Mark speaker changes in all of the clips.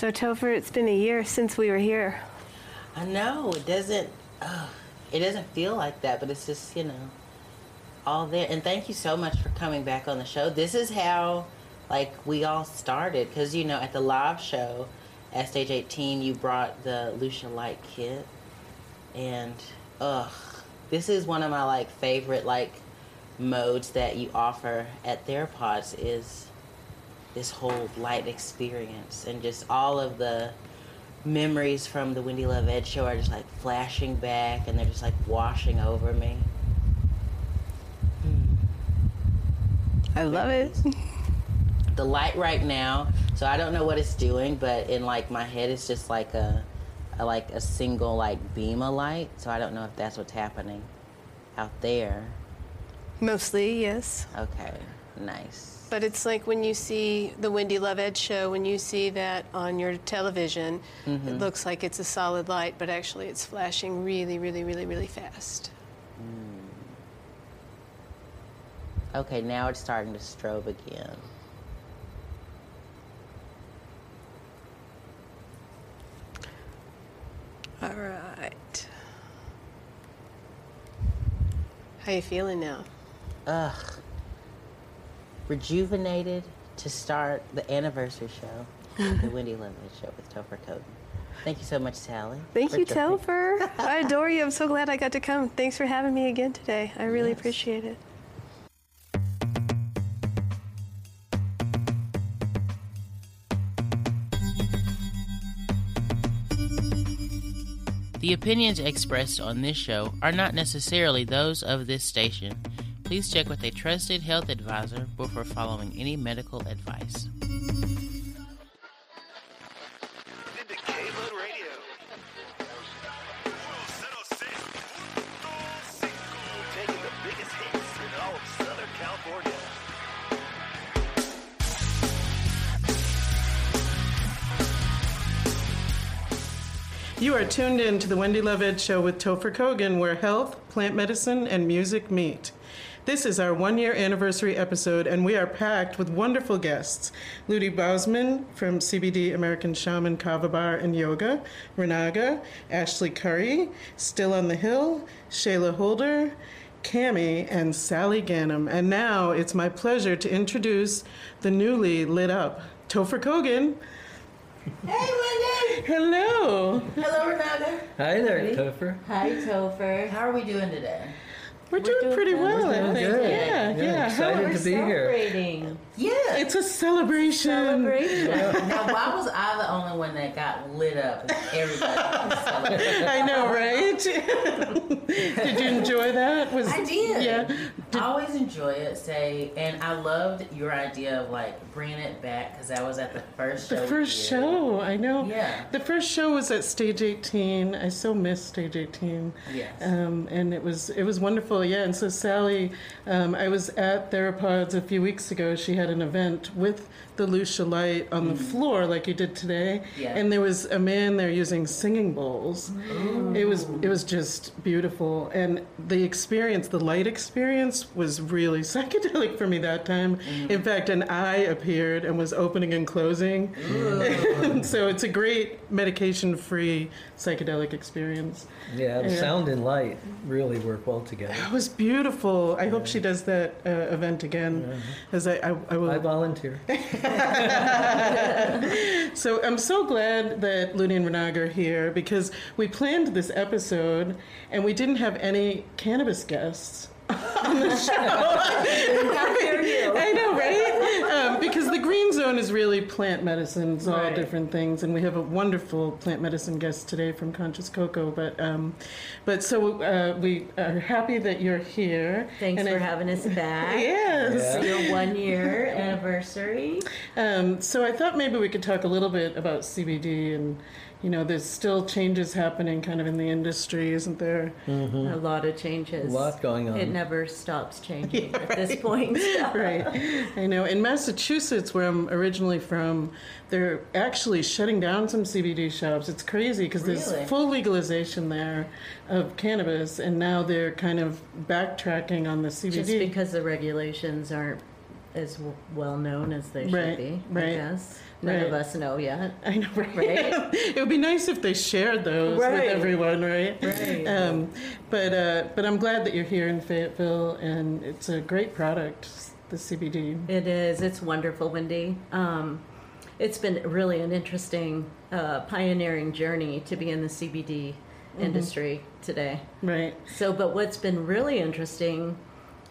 Speaker 1: So, Topher, it's been a year since we were here.
Speaker 2: I know it doesn't. Uh, it doesn't feel like that, but it's just you know all there. And thank you so much for coming back on the show. This is how like we all started because you know at the live show at Stage 18 you brought the Lucia Light kit, and ugh, this is one of my like favorite like modes that you offer at Therapods is this whole light experience and just all of the memories from the Wendy Love Ed show are just like flashing back and they're just like washing over me. Hmm.
Speaker 1: I love it.
Speaker 2: The light right now, so I don't know what it's doing, but in like my head it's just like a, a like a single like beam of light. So I don't know if that's what's happening out there.
Speaker 1: Mostly, yes.
Speaker 2: Okay, nice.
Speaker 1: But it's like when you see the Wendy Love Ed show, when you see that on your television, it mm-hmm. looks like it's a solid light, but actually it's flashing really, really, really, really fast. Mm.
Speaker 2: Okay, now it's starting to strobe again.
Speaker 1: All right. How you feeling now?
Speaker 2: Ugh. Rejuvenated to start the anniversary show, the Wendy Love show with Topher Coden. Thank you so much, Sally.
Speaker 1: Thank you, Topher. I adore you. I'm so glad I got to come. Thanks for having me again today. I really
Speaker 2: Yes.
Speaker 1: appreciate it.
Speaker 3: The opinions expressed on this show are not necessarily those of this station. Please check with a trusted health advisor before following any medical advice.
Speaker 4: You are tuned in to the Wendy Ed Show with Topher Kogan, where health, plant medicine, and music meet. This is our one year anniversary episode, and we are packed with wonderful guests. Loudy Bousman from CBD American Shaman Kava Bar and Yoga, Ranaga, Ashli Curry, Still on the Hill, Shayla Holder, Cami, and Sally Ghanim. And now it's my pleasure to introduce the newly lit up Topher Kogan.
Speaker 2: Hey, Wendy!
Speaker 4: Hello.
Speaker 2: Hello, Renata.
Speaker 5: Hi there, Topher.
Speaker 2: Hi, Topher. How are we doing today?
Speaker 4: We're, doing, pretty well, I think.
Speaker 5: good.
Speaker 4: Yeah,
Speaker 5: Yeah,
Speaker 4: yeah. How-
Speaker 5: excited to be here.
Speaker 6: Celebrating.
Speaker 2: Yeah.
Speaker 4: It's a celebration.
Speaker 6: Celebration.
Speaker 2: now, why was I the only one that got lit up and everybody was celebrating?
Speaker 4: I know, right? did you enjoy that? Was
Speaker 2: I did.
Speaker 4: Yeah.
Speaker 2: I always enjoy it, say, and I loved your idea of like bringing it back because I was at the first show.
Speaker 4: The
Speaker 2: we
Speaker 4: first
Speaker 2: did.
Speaker 4: show, I know.
Speaker 2: Yeah.
Speaker 4: The first show was at Stage 18. I so miss Stage 18.
Speaker 2: Yes.
Speaker 4: Um, and it was it was wonderful, yeah. And so Sally, um, I was at Therapods a few weeks ago. She had an event with the Lucia Light on the floor, like you did today.
Speaker 2: Mm-hmm. Yeah.
Speaker 4: And there was a man there using singing bowls. It was it was just beautiful, and the experience, the light experience, was really psychedelic for me that time.
Speaker 2: Mm-hmm.
Speaker 4: In fact, an eye appeared and was opening and closing. so it's a great medication-free psychedelic experience.
Speaker 5: Yeah, the
Speaker 4: Yeah.
Speaker 5: sound and light really work well together.
Speaker 4: It was beautiful. I hope she does that uh, event again, as I, I, I will.
Speaker 5: I volunteer.
Speaker 4: So I'm so glad that Looney and Renag are here because we planned this episode and we didn't have any cannabis guests on the show. I know, right? Um, because the green zone is really plant medicine. It's all
Speaker 6: Right.
Speaker 4: different things, and we have a wonderful plant medicine guest today from Conscious Coco. But, um, but so uh, we are happy that you're here.
Speaker 6: Thanks
Speaker 4: And
Speaker 6: for
Speaker 4: I-
Speaker 6: having us back.
Speaker 4: Yes.
Speaker 6: It's your one year anniversary.
Speaker 4: Um, so I thought maybe we could talk a little bit about CBD and, you know, there's still changes happening kind of in the industry, isn't there? Mm-hmm.
Speaker 6: A lot of changes.
Speaker 5: A lot going on.
Speaker 6: It never stops changing at this point.
Speaker 4: right. I know. In Massachusetts, where I'm originally from, they're actually shutting down some CBD shops. It's crazy because
Speaker 2: Really?
Speaker 4: there's full legalization there of cannabis, and now they're kind of backtracking on the CBD.
Speaker 6: Just because the regulations aren't as w- well known as they
Speaker 4: Right,
Speaker 6: should be.
Speaker 4: right,
Speaker 6: I guess none of
Speaker 4: right.
Speaker 6: us know yet.
Speaker 4: I know, right?
Speaker 6: Right?
Speaker 4: it would be nice if they shared those with everyone, right?
Speaker 6: Right.
Speaker 4: Um, but uh, but I'm glad that you're here in Fayetteville, and it's a great product, the CBD.
Speaker 6: It is. It's wonderful, Wendy. Um, it's been really an interesting, uh, pioneering journey to be in the CBD
Speaker 4: Mm-hmm.
Speaker 6: industry today.
Speaker 4: Right.
Speaker 6: So, but what's been really interesting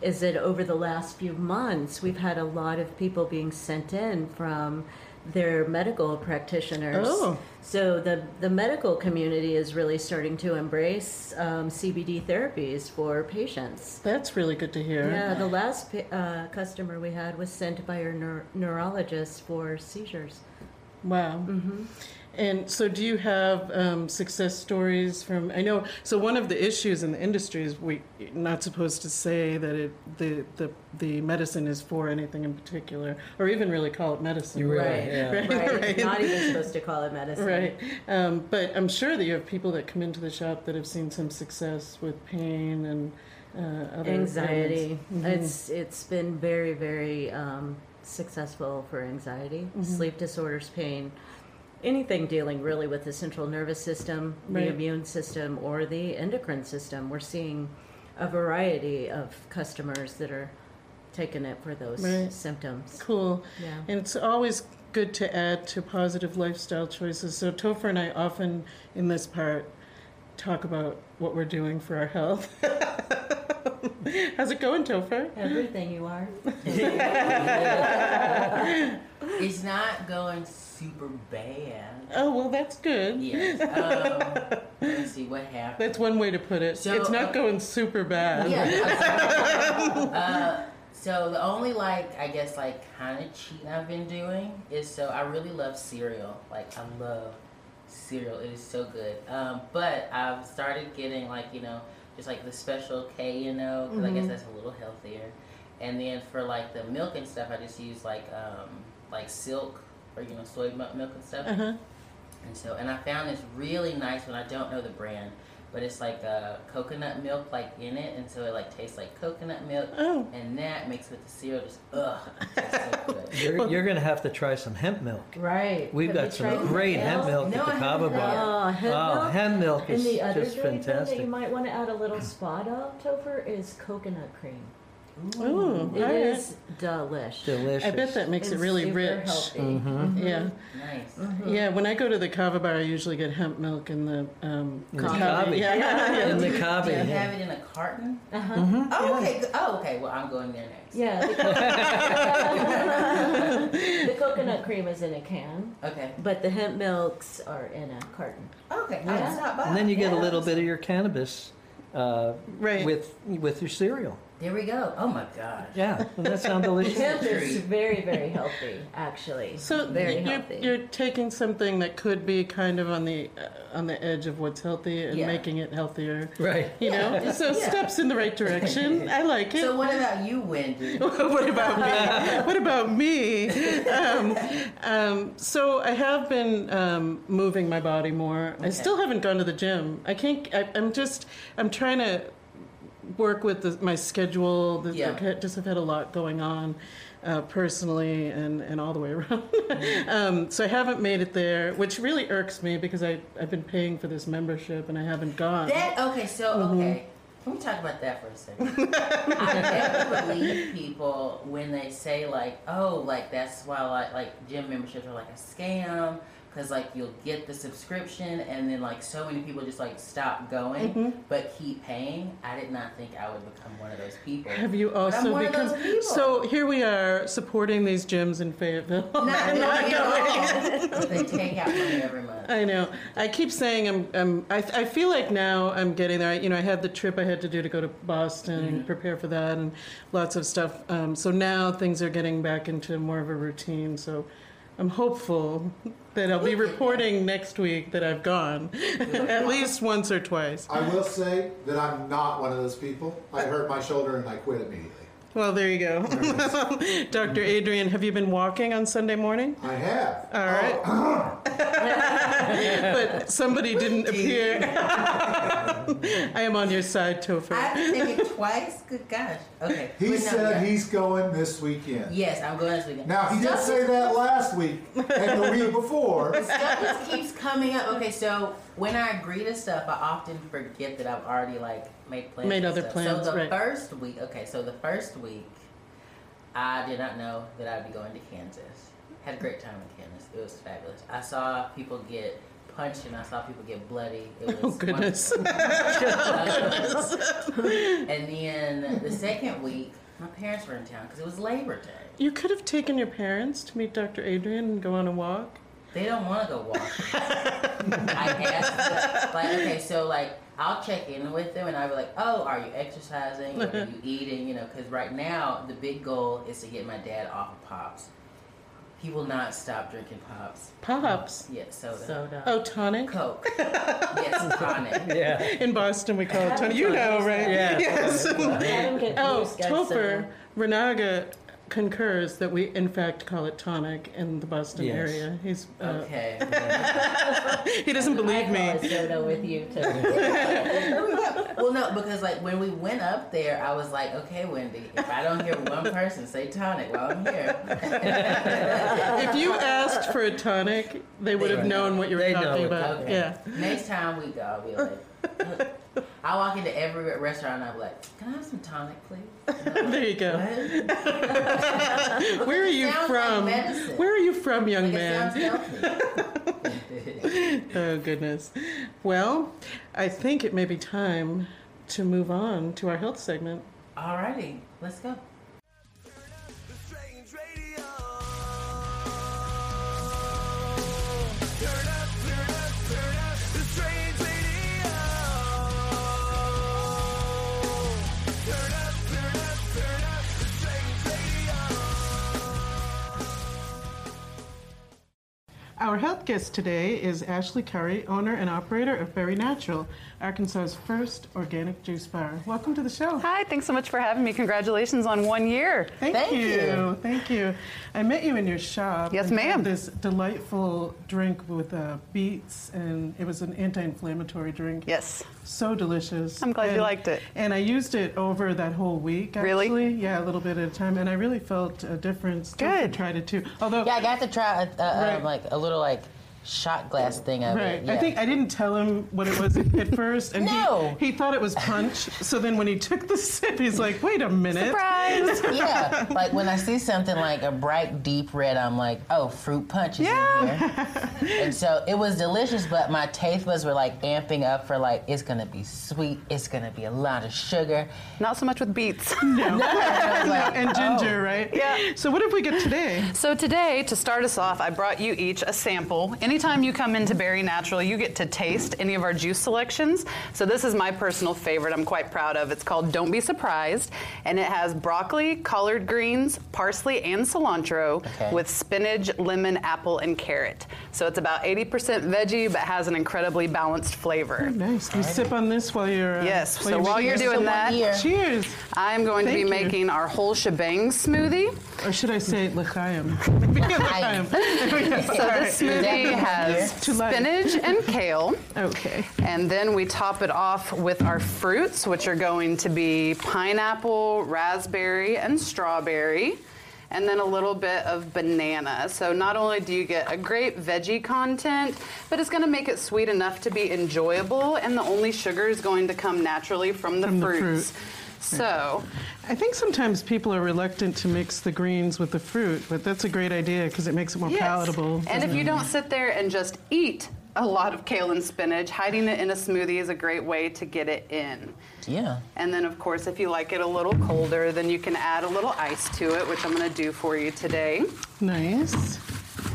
Speaker 6: is that over the last few months, we've had a lot of people being sent in from their medical practitioners.
Speaker 4: Oh.
Speaker 6: So the the medical community is really starting to embrace um, CBD therapies for patients.
Speaker 4: That's really good to hear.
Speaker 6: Yeah, the last uh, customer we had was sent by her neur- neurologist for seizures.
Speaker 4: Wow.
Speaker 6: Mm-hmm.
Speaker 4: And so, do you have um, success stories from? I know. So, one of the issues in the industry is we are not supposed to say that it the the the medicine is for anything in particular, or even really call it medicine.
Speaker 5: You really,
Speaker 6: Right.
Speaker 5: yeah.
Speaker 4: Right.
Speaker 6: Right.
Speaker 4: right.
Speaker 6: Not even supposed to call it medicine.
Speaker 4: Right. Um, but I'm sure that you have people that come into the shop that have seen some success with pain and uh, other
Speaker 6: anxiety
Speaker 4: ailments. Mhm.
Speaker 6: it's it's been very very um, successful for anxiety
Speaker 4: Mm-hmm.
Speaker 6: sleep disorders pain anything dealing really with the central nervous system
Speaker 4: Right.
Speaker 6: the immune system or the endocrine system we're seeing a variety of customers that are taking it for those
Speaker 4: Right.
Speaker 6: symptoms
Speaker 4: Cool.
Speaker 6: yeah
Speaker 4: And it's always good to add to positive lifestyle choices. So Topher and I often in this part talk about what we're doing for our health. How's it going, Topher?
Speaker 6: everything you are
Speaker 2: It's not going super bad.
Speaker 4: Oh well, that's good.
Speaker 2: Yes. Um, let me see what happened.
Speaker 4: That's one way to put it.
Speaker 2: So,
Speaker 4: it's not
Speaker 2: uh,
Speaker 4: going super bad.
Speaker 2: Yeah. uh, so the only like I guess like kind of cheating I've been doing is so I really love cereal. Like I love cereal. It is so good. Um, but I've started getting like you know just like the special K, you know, 'cause I guess that's a little healthier. And then for like the milk and stuff, I just use like um, like silk or you know soy milk milk and stuff.
Speaker 4: Uh-huh.
Speaker 2: And so, and I found this really nice one. I don't know the brand, but it's like uh, coconut milk like in it, and so it like tastes like coconut milk.
Speaker 4: Oh.
Speaker 2: And that mixed with the cereal, just ugh, so good.
Speaker 5: You're, you're going to have to try some hemp milk.
Speaker 6: right
Speaker 5: We've
Speaker 6: Have
Speaker 5: got some great
Speaker 6: something
Speaker 5: hemp milk
Speaker 2: No,
Speaker 5: at the
Speaker 2: I
Speaker 5: Kava Bar.
Speaker 6: Oh, hemp
Speaker 5: Oh,
Speaker 6: milk?
Speaker 5: hemp milk
Speaker 6: And
Speaker 5: is
Speaker 6: the other
Speaker 5: just
Speaker 6: drink though, that you might want to add a little spot of, Topher, is coconut cream.
Speaker 4: Ooh,
Speaker 6: It
Speaker 4: all right.
Speaker 6: is delish.
Speaker 5: Delicious.
Speaker 4: I bet that makes it
Speaker 6: It's
Speaker 4: really
Speaker 6: super
Speaker 4: rich.
Speaker 6: Healthy.
Speaker 4: Yeah.
Speaker 2: Nice.
Speaker 4: Yeah, when I go to the kava bar, I usually get hemp milk in the um,
Speaker 5: In the
Speaker 4: kava.
Speaker 5: Kava.
Speaker 4: Yeah.
Speaker 5: In the
Speaker 2: Do
Speaker 5: Kava.
Speaker 2: you
Speaker 5: yeah.
Speaker 2: have it in a carton?
Speaker 6: Uh-huh.
Speaker 2: Oh, okay. Oh, okay. Well, I'm going there next.
Speaker 6: Yeah. The, the coconut cream is in a can,
Speaker 2: Okay.
Speaker 6: but the hemp milks are in a carton.
Speaker 2: Okay.
Speaker 6: Yeah.
Speaker 2: I'll stop by.
Speaker 5: And then you get a little bit of your cannabis uh,
Speaker 4: Right.
Speaker 5: with with your cereal.
Speaker 2: There we go. Oh my gosh.
Speaker 5: Yeah, doesn't that sound delicious?
Speaker 6: Hemp is very, very healthy, actually.
Speaker 4: So
Speaker 6: very
Speaker 4: you're,
Speaker 6: healthy.
Speaker 4: you're taking something that could be kind of on the uh, on the edge of what's healthy and
Speaker 2: Yeah.
Speaker 4: making it healthier.
Speaker 5: Right.
Speaker 4: You know, so
Speaker 2: Yeah.
Speaker 4: steps in the right direction. I like it.
Speaker 2: So what about you, Wendy?
Speaker 4: what about me? What about me? Um, um, so I have been um, moving my body more. I still haven't gone to the gym. I can't. I, I'm just. I'm trying to work with the, my schedule. The,
Speaker 2: Yeah.
Speaker 4: I just have had a lot going on. Uh, personally and, and all the way around. um, so I haven't made it there, which really irks me because I, I've been paying for this membership and I haven't gone.
Speaker 2: That okay, so
Speaker 4: Mm-hmm.
Speaker 2: okay. Can we talk about that for a second? I never believe people when they say like, oh, like that's why like like gym memberships are like a scam because like you'll get the subscription and then like so many people just like stop going
Speaker 4: Mm-hmm.
Speaker 2: but keep paying. I did not think I would become one of those people.
Speaker 4: Have you also become so? Here we are supporting these gyms in Fayetteville.
Speaker 2: Not,
Speaker 4: and
Speaker 2: not
Speaker 4: going.
Speaker 2: they take out money every month.
Speaker 4: I know. I keep saying I'm. I'm I, I feel like now I'm getting there. I, you know, I had the trip I had to do to go to Boston and prepare for that, and lots of stuff. Um, so now things are getting back into more of a routine. So I'm hopeful that I'll be reporting next week that I've gone at least once or twice.
Speaker 7: I will say that I'm not one of those people. I hurt my shoulder and I quit immediately.
Speaker 4: Well, there you go. Dr. Adrian, have you been walking on Sunday morning?
Speaker 7: I have.
Speaker 4: All oh. right. but somebody didn't appear. I am on your side, Topher.
Speaker 2: I have to take it twice. Good gosh. Okay.
Speaker 7: He
Speaker 2: But no,
Speaker 7: said
Speaker 2: yeah.
Speaker 7: he's going this weekend.
Speaker 2: Yes, I'm going this weekend.
Speaker 7: Now he did
Speaker 2: Stuff
Speaker 7: say that last week and the week before.
Speaker 2: stuff just keeps coming up. Okay, so when I agree to stuff, I often forget that I've already like made plans.
Speaker 4: Made other
Speaker 2: stuff.
Speaker 4: plans,
Speaker 2: So the
Speaker 4: right.
Speaker 2: first week, okay, so the first week, I did not know that I'd be going to Kansas. Had a great time in Kansas. It was fabulous. I saw people get punched and I saw people get bloody. It oh, was
Speaker 4: Oh, goodness.
Speaker 2: wonderful. and then the second week, my parents were in town because it was Labor Day.
Speaker 4: You could have taken your parents to meet Dr. Adrian and go on a walk.
Speaker 2: They don't want to go walk. I asked, like, okay, so like, I'll check in with them and I'll be like, oh, are you exercising? What are you eating? You know, because right now the big goal is to get my dad off of pops. He will not stop drinking pops.
Speaker 4: Pops.
Speaker 2: Yes, soda.
Speaker 6: Soda.
Speaker 4: Oh, tonic?
Speaker 2: Coke. yes, tonic.
Speaker 5: Yeah.
Speaker 4: In Boston, we call it tonic. You know, right?
Speaker 5: Yeah.
Speaker 4: Yes.
Speaker 6: Adam get
Speaker 4: Oh,
Speaker 6: loose, guys,
Speaker 4: Topher,
Speaker 6: soda.
Speaker 4: Ranaga concurs that we, in fact, call it tonic in the Boston
Speaker 5: Yes.
Speaker 4: area. He's uh,
Speaker 2: Okay.
Speaker 4: he doesn't believe
Speaker 6: I call it
Speaker 4: me.
Speaker 6: soda with you too.
Speaker 2: well, no, because like when we went up there, I was like, okay, Wendy, if I don't hear one person say tonic while I'm here,
Speaker 4: If you asked for a tonic, they would have
Speaker 2: They-
Speaker 4: known what you were
Speaker 5: they know
Speaker 4: talking
Speaker 5: it.
Speaker 4: about.
Speaker 2: Okay.
Speaker 4: Yeah.
Speaker 2: Next time we go, I'll be like, I walk into every restaurant and I'm like, can I have some tonic, please?
Speaker 4: There you go. Where are you
Speaker 2: sounds like
Speaker 4: from? Where are you from, young
Speaker 2: Like,
Speaker 4: man? Oh, goodness. Well, I think it may be time to move on to our health segment.
Speaker 2: Alrighty, let's go.
Speaker 4: Our health guest today is Ashli Curry, owner and operator of Berry Natural, Arkansas's first organic juice bar. Welcome to the show.
Speaker 8: Hi, thanks so much for having me. Congratulations on one year.
Speaker 4: Thank,
Speaker 2: Thank
Speaker 4: you.
Speaker 2: you.
Speaker 4: Thank you. I met you in your shop.
Speaker 8: Yes,
Speaker 4: and had
Speaker 8: ma'am.
Speaker 4: This delightful drink with uh, beets, and it was an anti-inflammatory drink.
Speaker 8: Yes.
Speaker 4: So delicious.
Speaker 8: I'm glad you liked it.
Speaker 4: And I used it over that whole week.
Speaker 8: Really?
Speaker 4: Yeah, a little bit at a time, and I really felt a difference. Topher
Speaker 8: Good.
Speaker 4: Tried it too. Although.
Speaker 2: Yeah, I got to try a, a,
Speaker 4: Right.
Speaker 2: um, like a little like shot glass thing of
Speaker 4: Right.
Speaker 2: it. Yeah.
Speaker 4: I think I didn't tell him what it was at first, and
Speaker 2: No.
Speaker 4: he, he thought it was punch. So then when he took the sip, he's like, "Wait a minute."
Speaker 8: Surprise!
Speaker 2: yeah, like when I see something like a bright deep red, I'm like, oh, fruit punch is
Speaker 8: Yeah.
Speaker 2: in here. and so it was delicious, but my taste buds were like amping up for like it's gonna be sweet, it's gonna be a lot of sugar.
Speaker 8: Not so much with beets.
Speaker 2: And I was like,
Speaker 4: And oh. ginger,
Speaker 2: oh.
Speaker 4: right?
Speaker 8: Yeah.
Speaker 4: So what did we get today?
Speaker 8: So today, to start us off, I brought you each a sample. Anytime you come into Berry Natural, you get to taste any of our juice selections. So this is my personal favorite. I'm quite proud of. It's called Don't Be Surprised, and it has broccoli, collard greens, parsley, and cilantro
Speaker 2: Okay.
Speaker 8: with spinach, lemon, apple, and carrot. So it's about 80% veggie, but has an incredibly balanced flavor.
Speaker 4: Nice. You sip on this while you're. Uh,
Speaker 8: Yes. So while you're doing that,
Speaker 2: year.
Speaker 4: Cheers.
Speaker 8: I'm going to be
Speaker 4: you.
Speaker 8: making our whole shebang smoothie.
Speaker 4: Or should I say l'chaim? l'chaim.
Speaker 8: So this smoothie has spinach and kale.
Speaker 4: Okay.
Speaker 8: And then we top it off with our fruits, which are going to be pineapple, raspberry, and strawberry. And then a little bit of banana. So not only do you get a great veggie content, but it's going to make it sweet enough to be enjoyable. And the only sugar is going to come naturally from the
Speaker 4: From the
Speaker 8: fruits.
Speaker 4: fruit.
Speaker 8: So
Speaker 4: I think sometimes people are reluctant to mix the greens with the fruit, but that's a great idea because it makes it more
Speaker 8: Yes.
Speaker 4: palatable.
Speaker 8: And if you don't sit there and just eat a lot of kale and spinach, hiding it in a smoothie is a great way to get it in.
Speaker 2: Yeah.
Speaker 8: And then, of course, if you like it a little colder, then you can add a little ice to it, which I'm going to do for you today.
Speaker 4: Nice.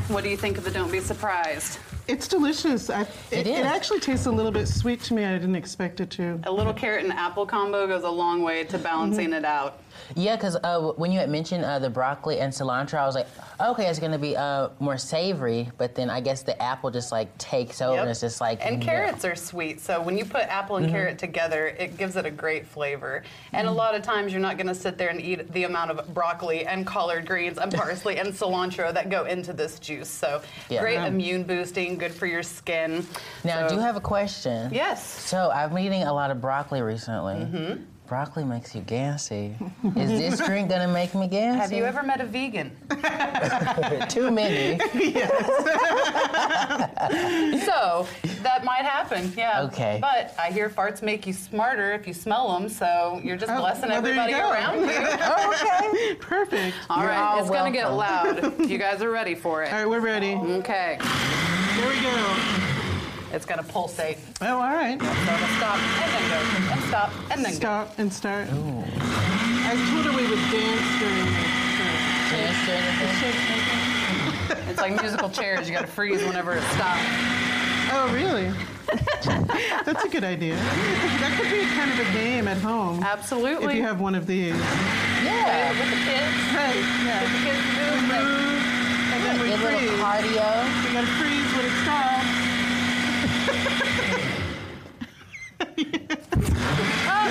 Speaker 8: What do you think of the Don't Be Surprised?
Speaker 4: It's delicious. I, it,
Speaker 2: is.
Speaker 4: it actually tastes a little bit sweet to me. I didn't expect it to.
Speaker 8: A little carrot and apple combo goes a long way to balancing
Speaker 4: Mm-hmm.
Speaker 8: it out.
Speaker 2: Yeah, because uh, when you had mentioned uh, the broccoli and cilantro, I was like, okay, it's gonna be uh, more savory. But then I guess the apple just like takes over,
Speaker 8: Yep.
Speaker 2: and it's just like
Speaker 8: and
Speaker 2: no.
Speaker 8: carrots are sweet. So when you put apple and carrot together, it gives it a great flavor. And a lot of times you're not going to sit there and eat the amount of broccoli and collard greens and parsley and cilantro that go into this juice. So
Speaker 2: Yeah.
Speaker 8: great
Speaker 2: Um,
Speaker 8: immune boosting, good for your skin.
Speaker 2: Now, I
Speaker 8: So-
Speaker 2: do have a question.
Speaker 8: Yes.
Speaker 2: So I've been eating a lot of broccoli recently. Broccoli makes you gassy. Is this drink gonna make me gassy?
Speaker 8: Have you ever met a vegan?
Speaker 2: Too many.
Speaker 8: so that might happen, yeah.
Speaker 2: Okay.
Speaker 8: But I hear farts make you smarter if you smell them, so you're just
Speaker 4: Oh,
Speaker 8: blessing
Speaker 4: well, there you
Speaker 8: everybody
Speaker 4: go.
Speaker 8: around you.
Speaker 2: Oh, okay.
Speaker 4: Perfect.
Speaker 8: All
Speaker 2: You're
Speaker 8: right,
Speaker 2: all
Speaker 8: it's gonna get loud. You guys are ready for it.
Speaker 4: All right, we're ready.
Speaker 8: Okay,
Speaker 4: Here we go.
Speaker 8: It's gonna pulsate.
Speaker 4: Oh, all right.
Speaker 8: So it'll stop and then go and stop and then go.
Speaker 4: Stop and start. Oh. I told her we would dance during the.
Speaker 2: Dance during the thing?
Speaker 8: It's like musical chairs. You gotta freeze whenever it stops.
Speaker 4: Oh, really? That's a good idea. That could be kind of a game at home.
Speaker 8: Absolutely.
Speaker 4: If you have one of these.
Speaker 2: Yeah.
Speaker 8: with the kids.
Speaker 4: Right,
Speaker 8: With
Speaker 4: yeah.
Speaker 8: the kids movement. Mm-hmm.
Speaker 4: And then we
Speaker 2: Good little
Speaker 4: freeze.
Speaker 2: cardio.
Speaker 4: We gotta freeze when it stops.
Speaker 8: Oh, it kept going. Oh,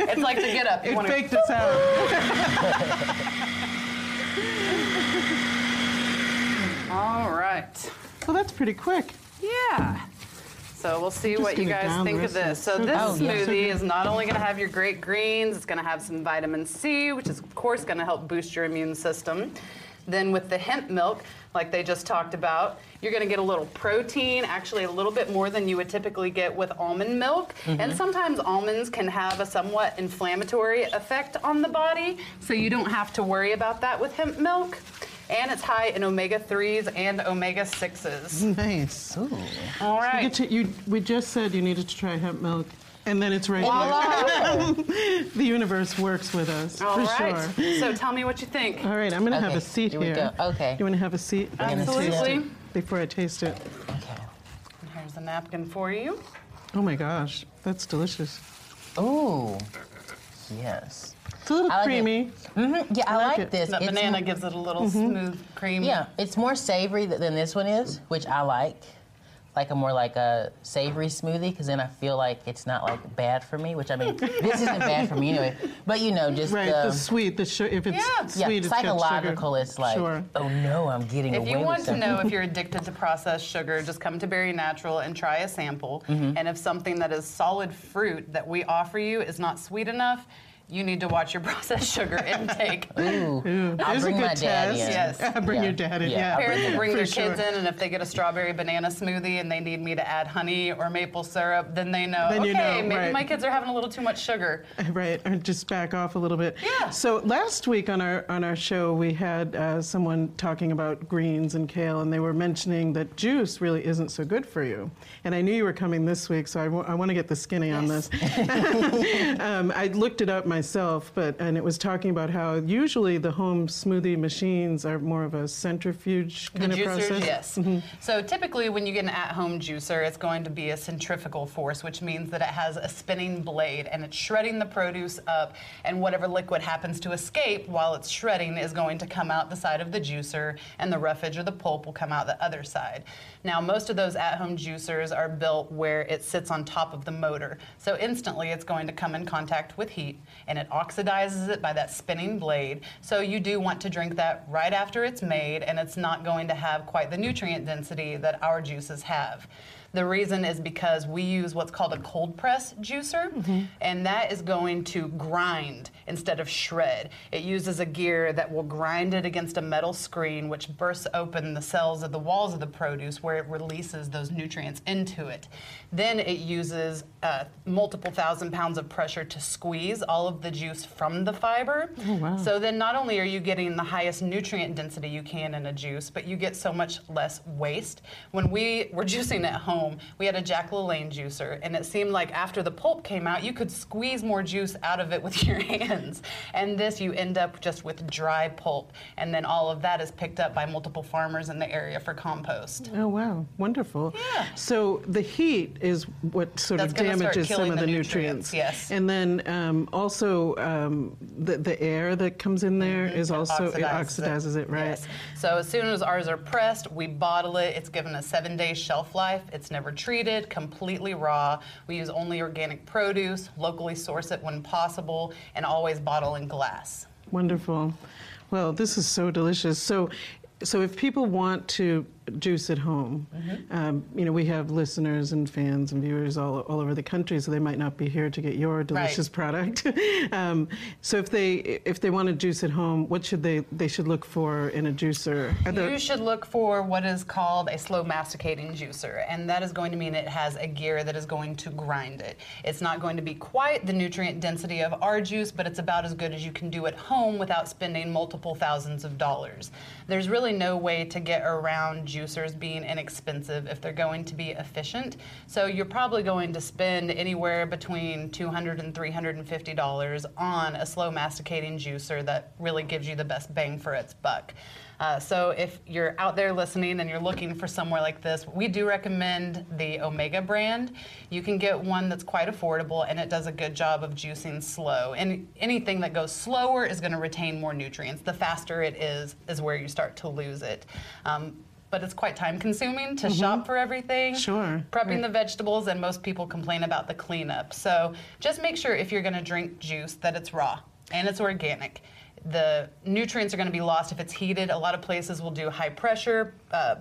Speaker 8: it's like to get up. You
Speaker 4: It
Speaker 8: wanna-
Speaker 4: faked us out.
Speaker 8: All right.
Speaker 4: Well, that's pretty quick.
Speaker 8: Yeah. So we'll see what you guys think of this. So this
Speaker 2: Oh,
Speaker 8: smoothie
Speaker 4: good.
Speaker 8: is not only going to have your great greens, it's going to have some vitamin C, which is of course going to help boost your immune system. Then with the hemp milk, like they just talked about, you're going to get a little protein, actually a little bit more than you would typically get with almond milk. And mm-hmm. sometimes almonds can have a somewhat inflammatory effect on the body, so you don't have to worry about that with hemp milk. And it's high in omega 3s and omega 6s.
Speaker 4: Nice.
Speaker 8: All
Speaker 4: You
Speaker 8: right.
Speaker 4: get to, you, we just said you needed to try hemp milk, and then it's right
Speaker 2: Voila.
Speaker 4: there. The universe works with us,
Speaker 8: All
Speaker 4: for
Speaker 8: right.
Speaker 4: sure.
Speaker 8: So tell me what you think.
Speaker 4: All right, I'm gonna have a seat
Speaker 2: here we
Speaker 4: here.
Speaker 2: go. Okay.
Speaker 4: You wanna have a seat? I'm gonna taste
Speaker 8: Absolutely.
Speaker 4: Before I taste it.
Speaker 2: Okay.
Speaker 8: Here's a napkin for you.
Speaker 4: Oh my gosh, that's delicious.
Speaker 2: Ooh. Yes.
Speaker 4: It's a little
Speaker 2: I like it.
Speaker 4: creamy.
Speaker 2: hmm Yeah, I,
Speaker 4: like
Speaker 2: like, this.
Speaker 8: That
Speaker 2: It's
Speaker 8: banana
Speaker 2: mo-
Speaker 8: gives it a little smooth cream.
Speaker 2: Yeah, it's more savory than this one is, which I like. Like a more like a savory smoothie, because then I feel like it's not like bad for me. Which I mean, this isn't bad for me anyway. But you know, just
Speaker 4: Right,
Speaker 2: the,
Speaker 4: the sweet, the sugar. If it's
Speaker 8: Yeah.
Speaker 2: yeah,
Speaker 4: sweet, it's got
Speaker 2: psychological.
Speaker 4: sugar.
Speaker 2: It's like,
Speaker 4: Sure.
Speaker 2: oh no, I'm getting a few.
Speaker 8: If
Speaker 2: away
Speaker 8: you
Speaker 2: with
Speaker 8: want to know if you're addicted to processed sugar, just come to Berry Natural and try a sample.
Speaker 2: Mm-hmm.
Speaker 8: And if something that is solid fruit that we offer you is not sweet enough, you need to watch your processed sugar intake.
Speaker 2: Ooh, I'll
Speaker 4: There's a
Speaker 2: bring
Speaker 4: good
Speaker 2: my dad
Speaker 4: test.
Speaker 2: in.
Speaker 8: Yes.
Speaker 4: Bring
Speaker 2: Yeah.
Speaker 4: your dad in,
Speaker 2: Yeah,
Speaker 4: yeah.
Speaker 8: Parents will bring their
Speaker 4: sure.
Speaker 8: kids in, and if they get a strawberry banana smoothie and they need me to add honey or maple syrup, then they know,
Speaker 4: Then
Speaker 8: okay,
Speaker 4: you know,
Speaker 8: maybe
Speaker 4: right.
Speaker 8: my kids are having a little too much sugar.
Speaker 4: Right, or just back off a little bit.
Speaker 8: Yeah.
Speaker 4: So last week on our on our show, we had uh, someone talking about greens and kale, and they were mentioning that juice really isn't so good for you. And I knew you were coming this week, so I want to get the skinny on this. um, I looked it up myself, but and it was talking about how usually the home smoothie machines are more of a centrifuge
Speaker 8: The
Speaker 4: kind of
Speaker 8: juicers,
Speaker 4: process.
Speaker 8: yes.
Speaker 4: Mm-hmm.
Speaker 8: So typically, when you get an at-home juicer, it's going to be a centrifugal force, which means that it has a spinning blade and it's shredding the produce up, and whatever liquid happens to escape while it's shredding is going to come out the side of the juicer, and the roughage or the pulp will come out the other side. Now, most of those at-home juicers are built where it sits on top of the motor, so instantly it's going to come in contact with heat, and it oxidizes it by that spinning blade. So you do want to drink that right after it's made, and it's not going to have quite the nutrient density that our juices have. The reason is because we use what's called a cold press juicer, and that is going to grind instead of shred. It uses a gear that will grind it against a metal screen, which bursts open the cells of the walls of the produce where it releases those nutrients into it. Then it uses uh, multiple thousand pounds of pressure to squeeze all of the juice from the fiber. So then not only are you getting the highest nutrient density you can in a juice, but you get so much less waste. When we were juicing at home, home, we had a Jack LaLanne juicer, and it seemed like after the pulp came out, you could squeeze more juice out of it with your hands. And this, you end up just with dry pulp, and then all of that is picked up by multiple farmers in the area for compost.
Speaker 4: Oh wow, wonderful.
Speaker 8: Yeah.
Speaker 4: So the heat is what sort
Speaker 8: That's
Speaker 4: of damages some of the,
Speaker 8: the
Speaker 4: nutrients.
Speaker 8: nutrients, yes.
Speaker 4: And then um, also um, the the air that comes in there is also it oxidizes it, right?
Speaker 8: Yes. So as soon as ours are pressed, we bottle it. It's given a seven day shelf life. It's never treated, completely raw. We use only organic produce, locally source it when possible, and always bottle in glass.
Speaker 4: Wonderful. Well, this is so delicious. So, so if people want to juice at home,
Speaker 8: Mm-hmm.
Speaker 4: um, you know, we have listeners and fans and viewers all, all over the country, so they might not be here to get your delicious product. um, so if they if they want to juice at home, what should they they should look for in a juicer? There-
Speaker 8: You should look for what is called a slow masticating juicer, and that is going to mean it has a gear that is going to grind it. It's not going to be quite the nutrient density of our juice, but it's about as good as you can do at home without spending multiple thousands of dollars. There's really no way to get around juicers being inexpensive if they're going to be efficient. So you're probably going to spend anywhere between 200 and 350 dollars on a slow masticating juicer that really gives you the best bang for its buck. Uh, so if you're out there listening and you're looking for somewhere like this, we do recommend the Omega brand. You can get one that's quite affordable and it does a good job of juicing slow. And anything that goes slower is going to retain more nutrients. The faster it is, is where you start to lose it. Um, but it's quite time consuming to shop for everything.
Speaker 4: Sure.
Speaker 8: Prepping the vegetables, and most people complain about the cleanup. So just make sure if you're going to drink juice that it's raw and it's organic. The nutrients are going to be lost if it's heated. A lot of places will do high pressure. Uh,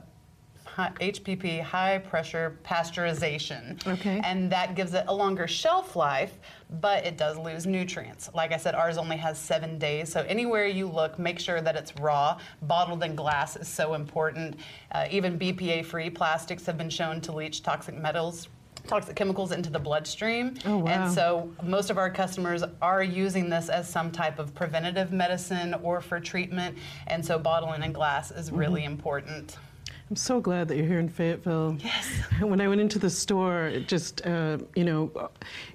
Speaker 8: HPP, high pressure pasteurization.
Speaker 4: Okay.
Speaker 8: And that gives it a longer shelf life, but it does lose nutrients. Like I said, ours only has seven days. So anywhere you look, make sure that it's raw. Bottled in glass is so important. Uh, even BPA free plastics have been shown to leach toxic metals. Toxic chemicals into the bloodstream.
Speaker 4: Oh, wow.
Speaker 8: And so most of our customers are using this as some type of preventative medicine or for treatment. And so bottling in glass is really
Speaker 4: Mm-hmm.
Speaker 8: important.
Speaker 4: I'm so glad that you're here in Fayetteville.
Speaker 8: Yes.
Speaker 4: When I went into the store, it just uh, you know,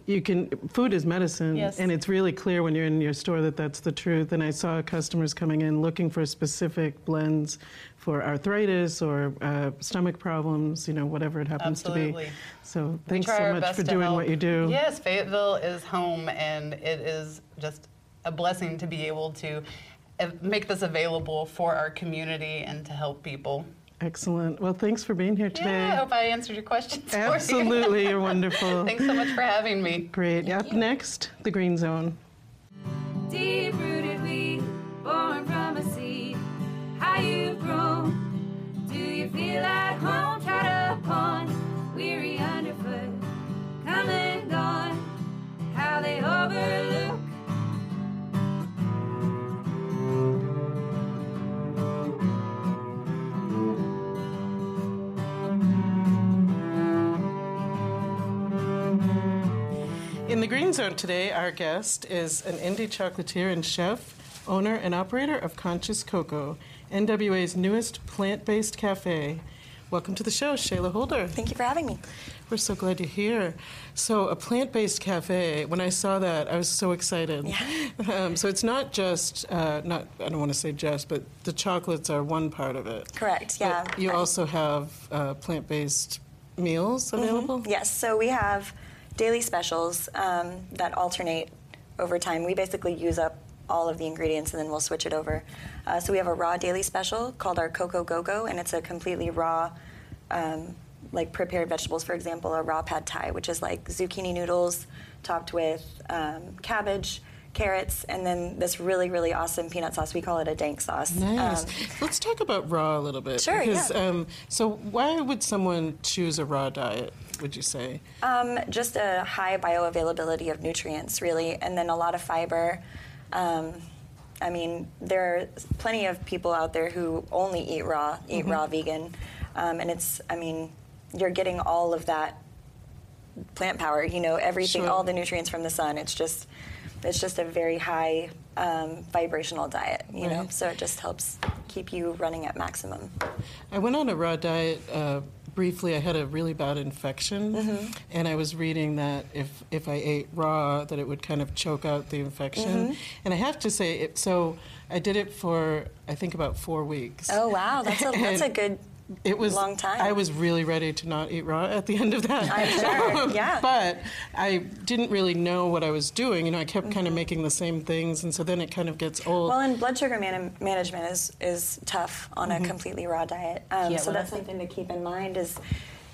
Speaker 4: you can food is medicine,
Speaker 8: Yes.
Speaker 4: and it's really clear when you're in your store that that's the truth. And I saw customers coming in looking for specific blends for arthritis or uh, stomach problems, you know, whatever it happens to
Speaker 8: Absolutely.
Speaker 4: be. So thanks so much for doing
Speaker 8: help.
Speaker 4: what you do.
Speaker 8: Yes, Fayetteville is home, and it is just a blessing to be able to uh, make this available for our community and to help people.
Speaker 4: Excellent. Well, thanks for being here today.
Speaker 8: Yeah, I hope I answered your questions. for you.
Speaker 4: Absolutely, you're wonderful.
Speaker 8: Thanks so much for having me.
Speaker 4: Great. Up next, the Green Zone.
Speaker 9: Deep rooted weed, born from a seed. How you've grown. Do you feel at home? Trod upon,
Speaker 4: Green Zone today, our guest is an indie chocolatier and chef, owner and operator of Conscious Coco, NWA's newest plant based cafe. Welcome to the show, Shayla Holder.
Speaker 10: Thank you for having me.
Speaker 4: We're so glad you're here. So, a plant based cafe, when I saw that, I was so excited. Um, so, it's not just, uh, not, I don't want to say just, but the chocolates are one part of it.
Speaker 10: Correct,
Speaker 4: But
Speaker 10: yeah.
Speaker 4: you also have uh, plant based meals available?
Speaker 10: Mhm. Yes, so we have daily specials um, that alternate over time. We basically use up all of the ingredients and then we'll switch it over. Uh, so we have a raw daily special called our Coco Go Go, and it's a completely raw, um, like prepared vegetables. For example, a raw pad thai, which is like zucchini noodles topped with um, cabbage, carrots, and then this really, really awesome peanut sauce. We call it a dank sauce.
Speaker 4: Nice.
Speaker 10: Um,
Speaker 4: Let's talk about raw a little bit.
Speaker 10: Sure,
Speaker 4: Because,
Speaker 10: yeah.
Speaker 4: um, so, why would someone choose a raw diet? Would you say?
Speaker 10: Um, just a high bioavailability of nutrients, really, and then a lot of fiber. Um, I mean, there are plenty of people out there who only eat raw, eat
Speaker 4: Mhm.
Speaker 10: raw vegan, um, and it's. I mean, you're getting all of that plant power. You know, everything,
Speaker 4: Sure.
Speaker 10: all the nutrients from the sun. It's just, it's just a very high um, vibrational diet. You know, so it just helps keep you running at maximum.
Speaker 4: I went on a raw diet uh, briefly, I had a really bad infection,
Speaker 10: Mm-hmm.
Speaker 4: and I was reading that if if I ate raw, that it would kind of choke out the infection.
Speaker 10: Mm-hmm.
Speaker 4: And I have to say, it, so I did it for I think about four weeks.
Speaker 10: Oh wow, that's a that's a good.
Speaker 4: It was
Speaker 10: long time.
Speaker 4: I was really ready to not eat raw at the end of that.
Speaker 10: I'm sure, yeah.
Speaker 4: but I didn't really know what I was doing. You know, I kept kind
Speaker 10: Mm-hmm.
Speaker 4: of making the same things, and so then it kind of gets old.
Speaker 10: Well, and blood sugar man- management is is tough on
Speaker 4: Mm-hmm.
Speaker 10: a completely raw diet. Um,
Speaker 2: Yeah,
Speaker 10: so
Speaker 2: well,
Speaker 10: that's
Speaker 2: that's
Speaker 10: something to keep in mind. Is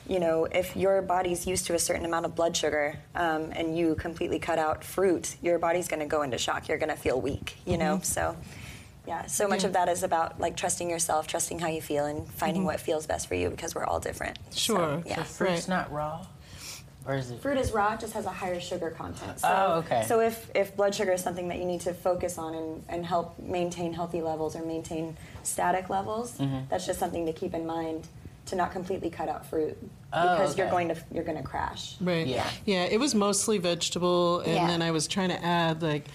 Speaker 10: you know, if your body's used to a certain amount of blood sugar um, and you completely cut out fruit, your body's going to go into shock. You're going to feel weak. You
Speaker 4: Mm-hmm.
Speaker 10: know, so. Yeah, so much of that is about like trusting yourself, trusting how you feel, and finding what feels best for you because we're all different. So,
Speaker 4: Mm-hmm. Sure.
Speaker 10: yeah.
Speaker 2: So fruit's
Speaker 4: Right.
Speaker 2: not raw, or is it?
Speaker 10: Fruit is raw, just has a higher sugar content. So,
Speaker 2: Oh, okay.
Speaker 10: So if, if blood sugar is something that you need to focus on and, and help maintain healthy levels or maintain static levels,
Speaker 2: Mm-hmm.
Speaker 10: that's just something to keep in mind to not completely cut out fruit
Speaker 2: Oh,
Speaker 10: because you're going to you're going to crash.
Speaker 4: Right.
Speaker 2: Yeah.
Speaker 4: Yeah. It was mostly vegetable, and
Speaker 10: Yeah.
Speaker 4: then I was trying to add like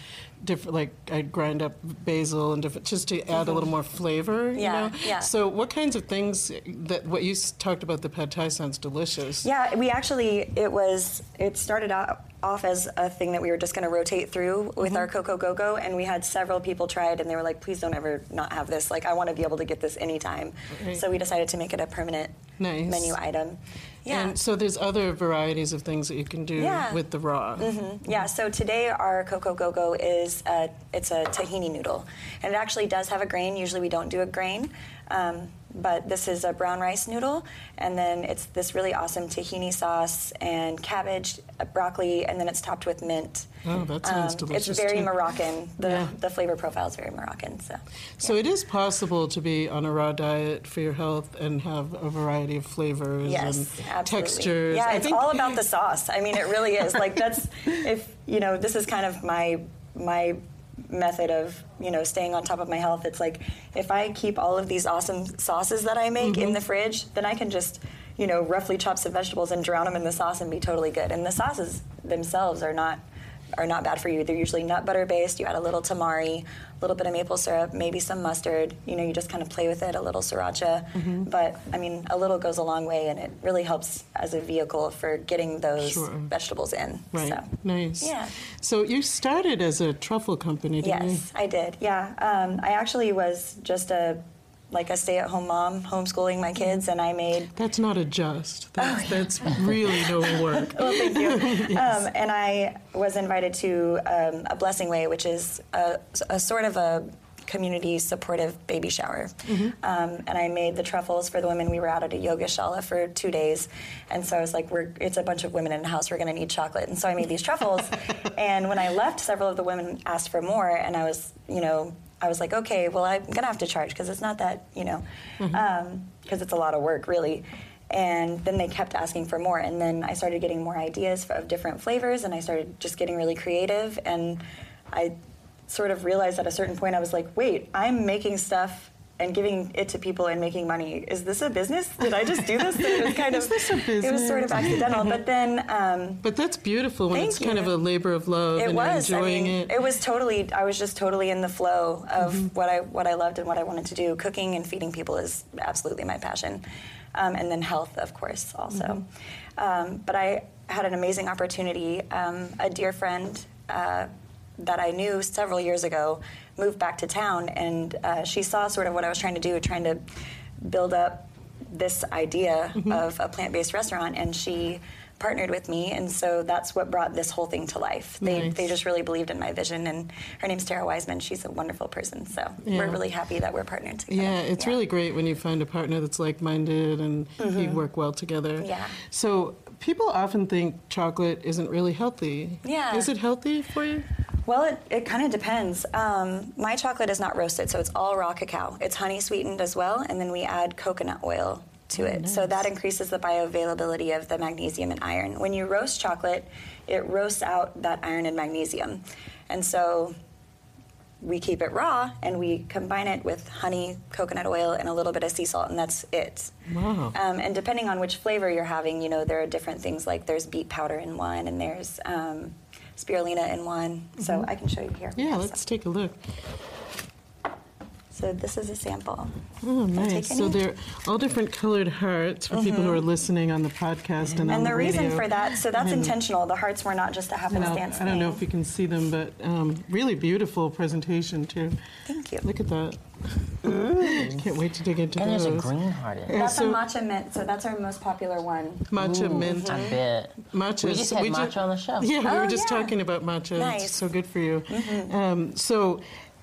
Speaker 4: different, like I'd grind up basil and different, just to add a little more flavor.
Speaker 10: Mm-hmm. Yeah,
Speaker 4: You know?
Speaker 10: yeah.
Speaker 4: So, what kinds of things that what you talked about the pad thai sounds delicious.
Speaker 10: Yeah, we actually it was it started out off as a thing that we were just going to rotate through with our Coco Go Go, and we had several people try it, and they were like, "Please don't ever not have this. Like, I want to be able to get this anytime."
Speaker 4: Right.
Speaker 10: So we decided to make it a permanent
Speaker 4: Nice.
Speaker 10: menu item. Yeah.
Speaker 4: And so there's other varieties of things that you can do
Speaker 10: Yeah.
Speaker 4: with the raw.
Speaker 10: Yeah, so today our Coco Go Go is a, it's a tahini noodle, and it actually does have a grain. Usually we don't do a grain, um, but this is a brown rice noodle, and then it's this really awesome tahini sauce and cabbage, uh, broccoli, and then it's topped with mint.
Speaker 4: Oh, that sounds
Speaker 10: Um,
Speaker 4: delicious.
Speaker 10: It's very
Speaker 4: too.
Speaker 10: Moroccan. The
Speaker 4: Yeah.
Speaker 10: the flavor profile is very Moroccan. So
Speaker 4: So it is possible to be on a raw diet for your health and have a variety of flavors
Speaker 10: yes,
Speaker 4: and
Speaker 10: absolutely.
Speaker 4: textures.
Speaker 10: Yeah,
Speaker 4: I
Speaker 10: it's
Speaker 4: think-
Speaker 10: all about the sauce. I mean, it really is. Like that's if you know, this is kind of my my method of you know staying on top of my health. It's like if I keep all of these awesome sauces that I make in the fridge, then I can just you know roughly chop some vegetables and drown them in the sauce and be totally good. And the sauces themselves are not are not bad for you. They're usually nut butter based. You add a little tamari, a little bit of maple syrup, maybe some mustard. You know, you just kind of play with it, a little sriracha.
Speaker 4: Mm-hmm.
Speaker 10: But I mean, a little goes a long way, and it really helps as a vehicle for getting those
Speaker 4: Sure.
Speaker 10: vegetables in.
Speaker 4: Right.
Speaker 10: So.
Speaker 4: Nice.
Speaker 10: Yeah.
Speaker 4: So you started as a truffle company, didn't
Speaker 10: Yes, I did. Yeah, um, I actually was just a like a stay-at-home mom, homeschooling my kids, and I made?
Speaker 4: That's not a just.
Speaker 10: Oh,
Speaker 4: That's, that's really no work.
Speaker 10: Well, thank you. um, and I was invited to um, a Blessing Way, which is a, a sort of a community supportive baby shower. Um, and I made the truffles for the women. We were out at a yoga shala for two days, and so I was like, "We're it's a bunch of women in the house. We're going to need chocolate." And so I made these truffles. and when I left, several of the women asked for more, and I was, you know. I was like, okay, well, I'm gonna have to charge because it's not that, you know, mm-hmm. um, because it's a lot of work, really. And then they kept asking for more. And then I started getting more ideas of different flavors, and I started just getting really creative. And I sort of realized at a certain point, I was like, wait, I'm making stuff and giving it to people and making money. Is this a business? Did I just do this? It was kind
Speaker 4: Is
Speaker 10: of
Speaker 4: this a
Speaker 10: It was sort of accidental. But then um,
Speaker 4: But that's beautiful when it's kind of a labor of love
Speaker 10: it
Speaker 4: and
Speaker 10: was.
Speaker 4: you're
Speaker 10: I
Speaker 4: enjoying
Speaker 10: mean,
Speaker 4: it.
Speaker 10: was totally. I was just totally in the flow of
Speaker 4: Mm-hmm.
Speaker 10: what I what I loved and what I wanted to do. Cooking and feeding people is absolutely my passion, um, and then health, of course, also.
Speaker 4: Mm-hmm.
Speaker 10: Um, but I had an amazing opportunity. Um, a dear friend. Uh, that I knew several years ago moved back to town, and uh, she saw sort of what I was trying to do, trying to build up this idea
Speaker 4: Mm-hmm.
Speaker 10: of a plant-based restaurant, and she partnered with me, and so that's what brought this whole thing to life. They,
Speaker 4: Nice.
Speaker 10: they just really believed in my vision, and her name's Tara Wiseman. She's a wonderful person, so
Speaker 4: Yeah.
Speaker 10: we're really happy that we're partnered together.
Speaker 4: Yeah, it's really great when you find a partner that's like-minded and you work well together.
Speaker 10: Mm-hmm. Yeah.
Speaker 4: So people often think chocolate isn't really healthy.
Speaker 10: Yeah.
Speaker 4: Is it healthy for you?
Speaker 10: Well, it, it kind of depends. Um, my chocolate is not roasted, so it's all raw cacao. It's honey sweetened as well, and then we add coconut oil to it. So that increases the bioavailability of the magnesium and iron. When you roast chocolate, it roasts out that iron and magnesium. And so we keep it raw and we combine it with honey, coconut oil, and a little bit of sea salt, and that's it.
Speaker 4: Wow.
Speaker 10: Um, and depending on which flavor you're having, you know, there are different things like there's beet powder in one and there's um, spirulina in one. So I can show you here.
Speaker 4: Yeah, let's take a look.
Speaker 10: So this is a sample.
Speaker 4: Oh, nice. So they're all different colored hearts for people who are listening on the podcast and, on
Speaker 10: Mm-hmm. And the reason
Speaker 4: radio.
Speaker 10: for that, so that's
Speaker 4: And,
Speaker 10: intentional. The hearts were not just a happenstance
Speaker 4: I don't know if you can see them, but um, really beautiful presentation too.
Speaker 10: Thank you.
Speaker 4: Look at that. Can't wait to dig into
Speaker 2: And there's a green heart in it.
Speaker 10: That's
Speaker 4: so-
Speaker 10: a matcha mint, so that's our most popular one.
Speaker 4: Matcha
Speaker 2: Ooh,
Speaker 4: mint.
Speaker 2: I bet.
Speaker 4: Matcha.
Speaker 2: We just had matcha on the show.
Speaker 4: Yeah, we
Speaker 10: Oh,
Speaker 4: were just
Speaker 10: yeah.
Speaker 4: talking about matcha.
Speaker 10: Nice.
Speaker 4: It's so good for you. Um, so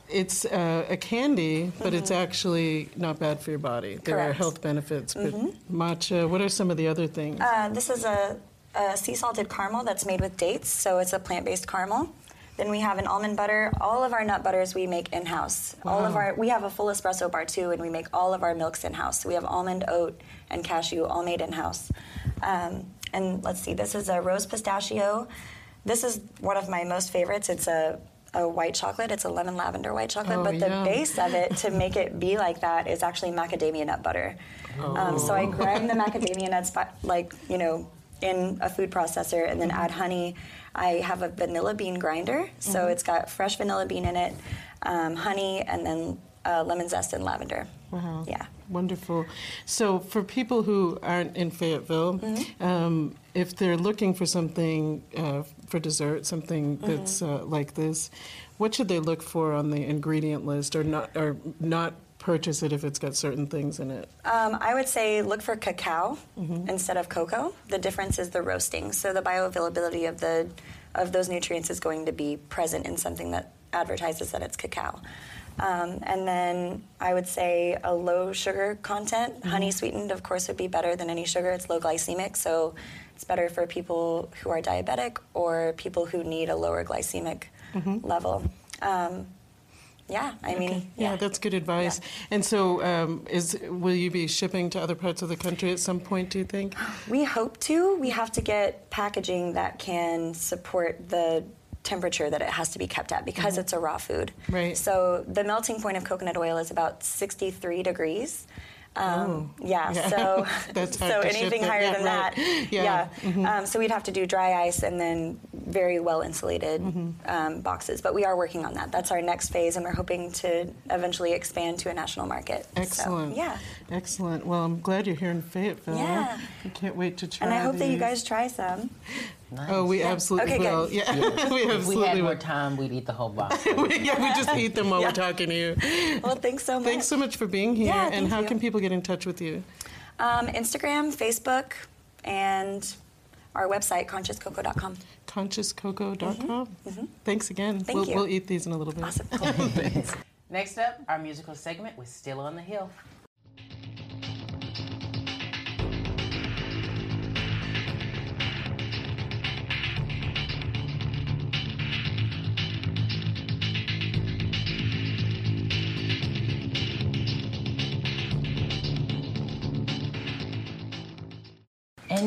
Speaker 4: it's uh, a candy, but it's actually not bad for your body. There are health benefits. But matcha, what are some of the other things?
Speaker 10: Uh, this is a, a sea salted caramel that's made with dates, so it's a plant based caramel. Then we have an almond butter. All of our nut butters we make in house. All of our we have a full espresso bar too, and we make all of our milks in house. So we have almond, oat, and cashew all made in house. Um, and let's see, this is a rose pistachio. This is one of my most favorites. It's a a white chocolate. It's a lemon lavender white chocolate,
Speaker 4: Oh,
Speaker 10: but the base of it to make it be like that is actually macadamia nut butter. Um, so I grind the macadamia nuts, like you know, in a food processor, and then add honey. I have a vanilla bean grinder, so it's got fresh vanilla bean in it, um, honey, and then uh, lemon zest and lavender.
Speaker 4: Wow.
Speaker 10: Yeah.
Speaker 4: Wonderful. So, for people who aren't in Fayetteville,
Speaker 10: Mm-hmm.
Speaker 4: um, if they're looking for something uh, for dessert, something
Speaker 10: Mm-hmm.
Speaker 4: that's uh, like this, what should they look for on the ingredient list, or not, or not purchase it if it's got certain things in it?
Speaker 10: Um, I would say look for cacao instead of cocoa. The difference is the roasting. So the bioavailability of the of those nutrients is going to be present in something that advertises that it's cacao. Um, and then I would say a low sugar content. Honey sweetened, of course, would be better than any sugar. It's low glycemic, so it's better for people who are diabetic or people who need a lower glycemic level. Um, yeah, I mean,
Speaker 4: Yeah, that's good advice. And so, um, is will you be shipping to other parts of the country at some point? Do you think?
Speaker 10: We hope to. We have to get packaging that can support the temperature that it has to be kept at because it's a raw food.
Speaker 4: Right.
Speaker 10: So the melting point of coconut oil is about 63 degrees. Um, yeah,
Speaker 4: Yeah.
Speaker 10: so so anything higher
Speaker 4: Yeah,
Speaker 10: than
Speaker 4: right.
Speaker 10: that,
Speaker 4: Yeah. Mm-hmm.
Speaker 10: Um, so we'd have to do dry ice and then very well insulated
Speaker 4: Mm-hmm.
Speaker 10: um, boxes. But we are working on that. That's our next phase, and we're hoping to eventually expand to a national market. So,
Speaker 4: Excellent.
Speaker 10: yeah,
Speaker 4: Excellent. Well, I'm glad you're here in Fayetteville.
Speaker 10: Yeah.
Speaker 4: I can't wait to try.
Speaker 10: and I hope that you guys try some.
Speaker 4: Oh, we absolutely
Speaker 10: Okay, good.
Speaker 4: will. Yeah, we
Speaker 2: If we
Speaker 4: absolutely
Speaker 2: had more
Speaker 4: will.
Speaker 2: time, we'd eat the whole box.
Speaker 4: yeah, we just eat them while we're talking to you.
Speaker 10: Well, thanks so much.
Speaker 4: Thanks so much for being here.
Speaker 10: Yeah,
Speaker 4: and how
Speaker 10: you.
Speaker 4: can people get in touch with you?
Speaker 10: Um, Instagram, Facebook, and our website, consciouscoco.com.
Speaker 4: ConsciousCoco.com. Thanks again.
Speaker 10: Mm-hmm, Thank
Speaker 4: we'll,
Speaker 10: you.
Speaker 4: we'll eat these in a little bit.
Speaker 10: Awesome.
Speaker 2: Next up, our musical segment with Still on the Hill.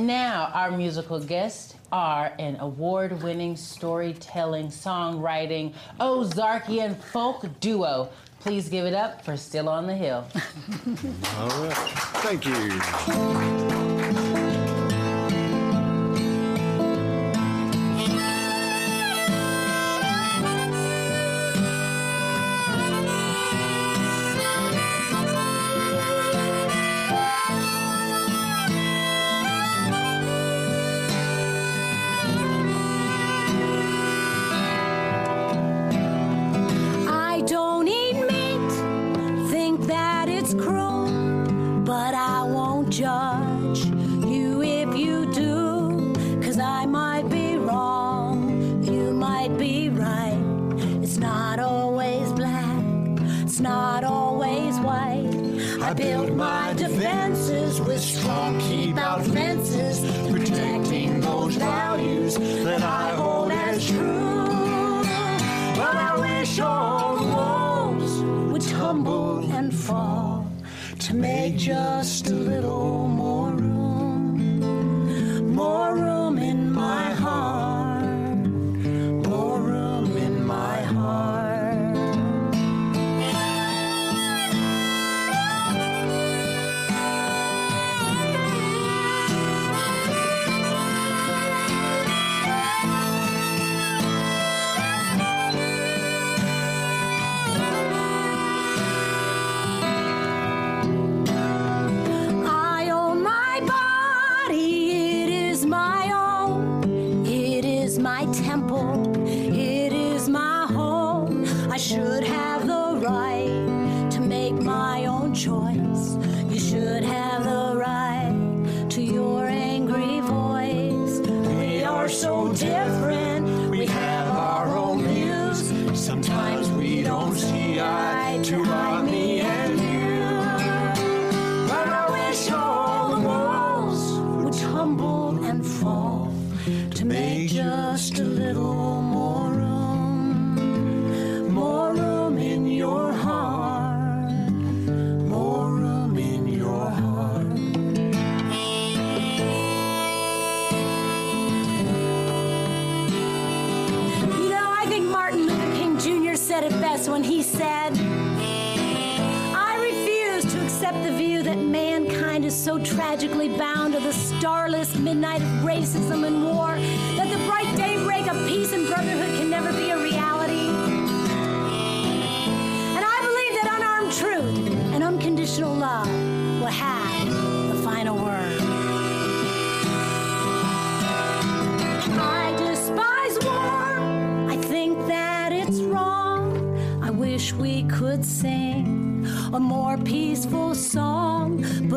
Speaker 2: And now, our musical guests are an award winning storytelling, songwriting, Ozarkian folk duo. Please give it up for Still on the Hill.
Speaker 11: All right. Thank you.
Speaker 12: Fall to make just a little more room.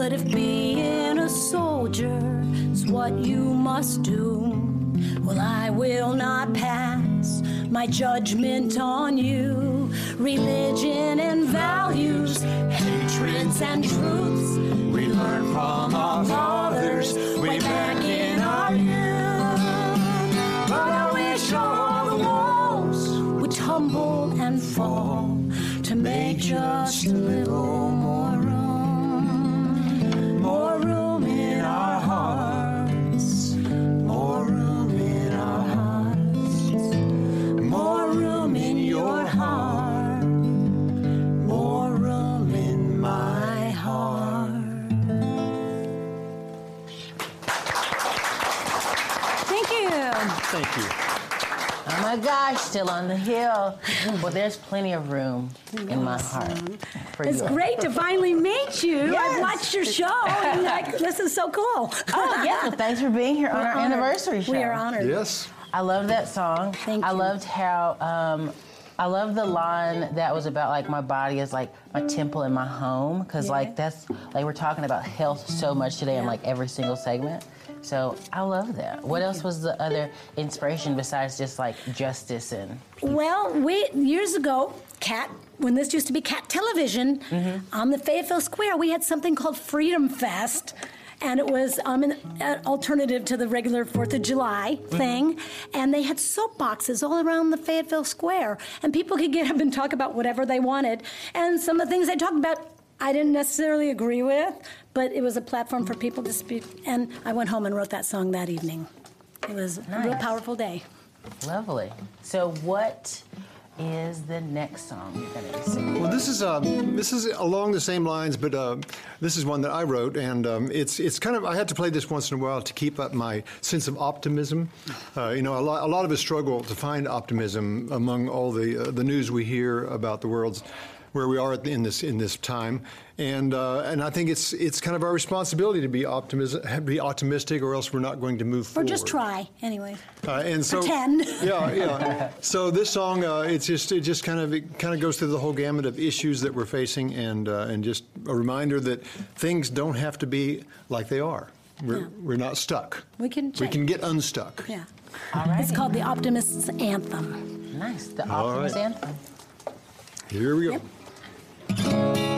Speaker 12: But if being a soldier is what you must do, well, I will not pass my judgment on you. Religion and values, hatreds and truths we learn from our fathers way back in our youth. But I wish all the walls would tumble and fall to make just a little my
Speaker 2: gosh, still on the hill. Well, there's plenty of room in my heart for
Speaker 12: It's
Speaker 2: you.
Speaker 12: great to finally meet you.
Speaker 2: Yes.
Speaker 12: I've watched your show, and like, this is so cool.
Speaker 2: Oh, yeah. Well, thanks for being here on
Speaker 12: We're
Speaker 2: our
Speaker 12: honored.
Speaker 2: anniversary show.
Speaker 12: We are honored.
Speaker 7: Yes.
Speaker 2: I love that song.
Speaker 12: Thank you.
Speaker 2: I loved how um, I love the line that was about like my body is like my temple and my home because
Speaker 12: Yeah.
Speaker 2: like that's like we're talking about health so much today in like every single segment. So I love that. What else was the other inspiration besides just like justice and
Speaker 12: Well, we years ago, Cat, when this used to be Cat Television, on the Fayetteville Square, we had something called Freedom Fest. And it was um, an, an alternative to the regular Fourth of July thing, and they had soapboxes all around the Fayetteville Square, and people could get up and talk about whatever they wanted. And some of the things they talked about, I didn't necessarily agree with, but it was a platform for people to speak. And I went home and wrote that song that evening. It was a real powerful day.
Speaker 2: lovely. So what is the next song you're gonna sing?
Speaker 7: Well, this is um, this is along the same lines, but uh, this is one that I wrote, and um, it's it's kind of I had to play this once in a while to keep up my sense of optimism. Uh, you know, a lot, a lot of us struggle to find optimism among all the uh, the news we hear about the world's where we are in this in this time, and uh, and I think it's it's kind of our responsibility to be optimism be optimistic, or else we're not going to move
Speaker 12: Or
Speaker 7: forward.
Speaker 12: Or just try, anyway.
Speaker 7: Uh, and so,
Speaker 12: Pretend.
Speaker 7: yeah, yeah. So this song, uh, it's just it just kind of it kind of goes through the whole gamut of issues that we're facing, and uh, and just a reminder that things don't have to be like they are. We're
Speaker 12: Yeah.
Speaker 7: we're not stuck.
Speaker 12: We can
Speaker 7: We can get unstuck.
Speaker 12: Yeah.
Speaker 2: All right.
Speaker 12: It's called the Optimist's Anthem.
Speaker 2: Nice. The Optimist's
Speaker 7: right.
Speaker 2: Anthem.
Speaker 7: Here we go. We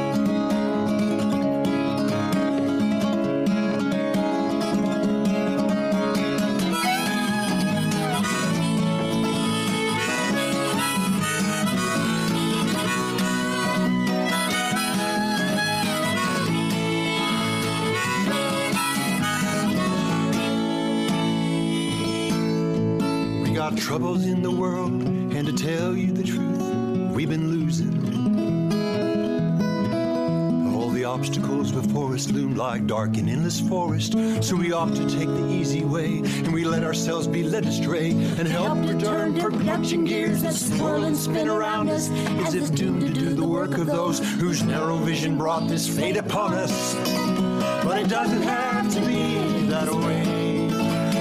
Speaker 7: before us loom like dark and endless forest. So we opt to take the easy way, and we let ourselves be led astray, and help to return production gears that swirl and spin around us, as if doomed to do the work of those whose narrow vision brought this fate upon us. But it doesn't have to be that way.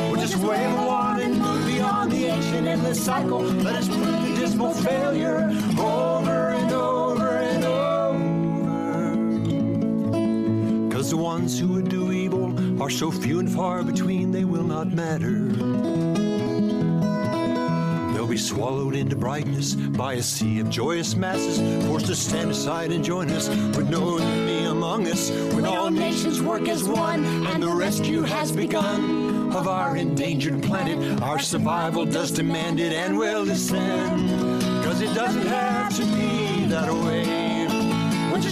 Speaker 7: We'll just wave a wand and move beyond the ancient endless cycle. Let us prove the dismal failure over and over.
Speaker 11: Ones who would do evil are so few and far between they will not matter. They'll be swallowed into brightness by a sea of joyous masses, forced to stand aside and join us with no enemy among us. When all nations work as one and the rescue has begun of our endangered planet, our survival does demand it and will descend. Cause it doesn't have to be that way.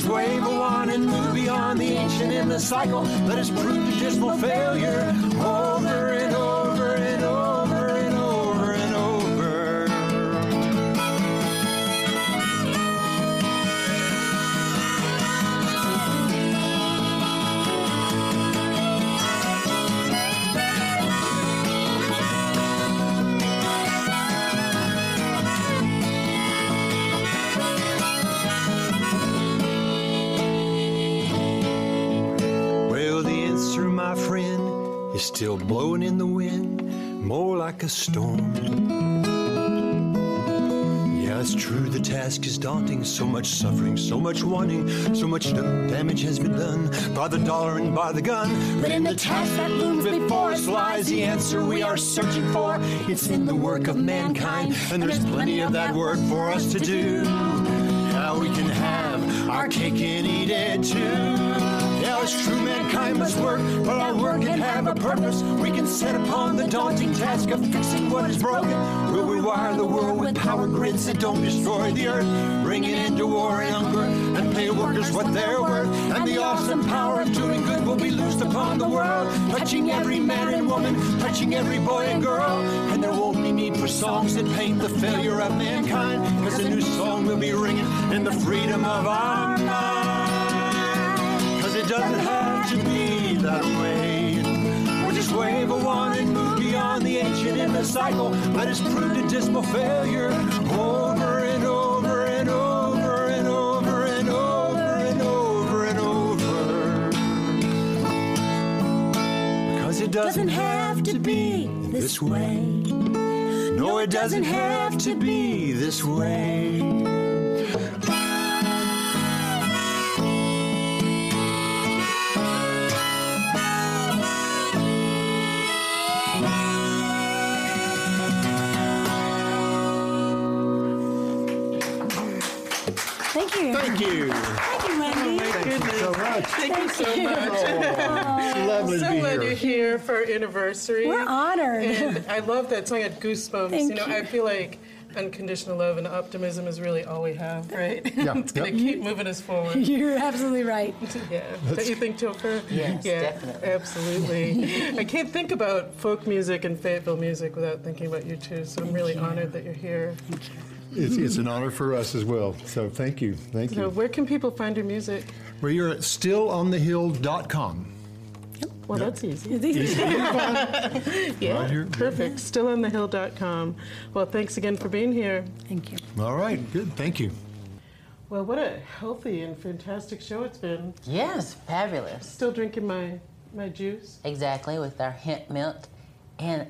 Speaker 11: Wave a and move beyond the ancient in the cycle. Let us prove the dismal failure over a storm. Yeah, it's true, the task is daunting. So much suffering, so much wanting, so much damage has been done by the dollar and by the gun. But in the task that looms before us lies the answer we are searching for. It's in the work of mankind, and there's plenty of that work for us to do. How we can have our cake and eat it too. It's true, mankind must work, but our work can have a purpose. We can set upon the daunting task of fixing what is broken. We'll rewire the world with power grids that don't destroy the earth, bring it into war and hunger, and pay workers what they're worth. And the awesome power of doing good will be loosed upon the world, touching every man and woman, touching every boy and girl. And there won't be need for songs that paint the failure of mankind, because a new song will be ringing in the freedom of our mind. It doesn't have to be that way. We'll just wave a wand and move beyond the ancient in the cycle. Let us prove the dismal failure over and over and over and over and over and over and over. Because it doesn't have to be this way. No, it doesn't have to be this way.
Speaker 12: Thank you.
Speaker 7: Thank you.
Speaker 12: Thank you, Wendy.
Speaker 4: Oh, thank you
Speaker 7: so much.
Speaker 4: Thank you so
Speaker 12: you.
Speaker 4: much.
Speaker 7: Lovely to
Speaker 4: so
Speaker 7: be
Speaker 4: glad
Speaker 7: here.
Speaker 4: you're here for anniversary.
Speaker 12: We're honored.
Speaker 4: And I love that song. I had goosebumps.
Speaker 12: Thank
Speaker 4: you know,
Speaker 12: you.
Speaker 4: I feel like unconditional love and optimism is really all we have, right?
Speaker 7: Yeah,
Speaker 4: it's going to
Speaker 7: yeah.
Speaker 4: keep moving us forward.
Speaker 12: You're absolutely right.
Speaker 4: Yeah. Don't you think, Topher?
Speaker 2: Yes,
Speaker 4: yeah,
Speaker 2: definitely.
Speaker 4: absolutely. I can't think about folk music and Fayetteville music without thinking about you two. So I'm really honored that you're here.
Speaker 7: It's, it's an honor for us as well. So thank you. Thank
Speaker 4: So
Speaker 7: you.
Speaker 4: where can people find your music?
Speaker 7: Well, you're at stillonthehill.com.
Speaker 4: Well, that's easy.
Speaker 7: Easy to
Speaker 4: Yeah,
Speaker 7: Right here.
Speaker 4: perfect. Stillonthehill.com. Well, thanks again for being here.
Speaker 12: Thank you.
Speaker 7: All right, good. Thank you.
Speaker 4: Well, what a healthy and fantastic show it's been.
Speaker 2: Yes, fabulous.
Speaker 4: Still drinking my my juice.
Speaker 2: Exactly, with our hemp milk. And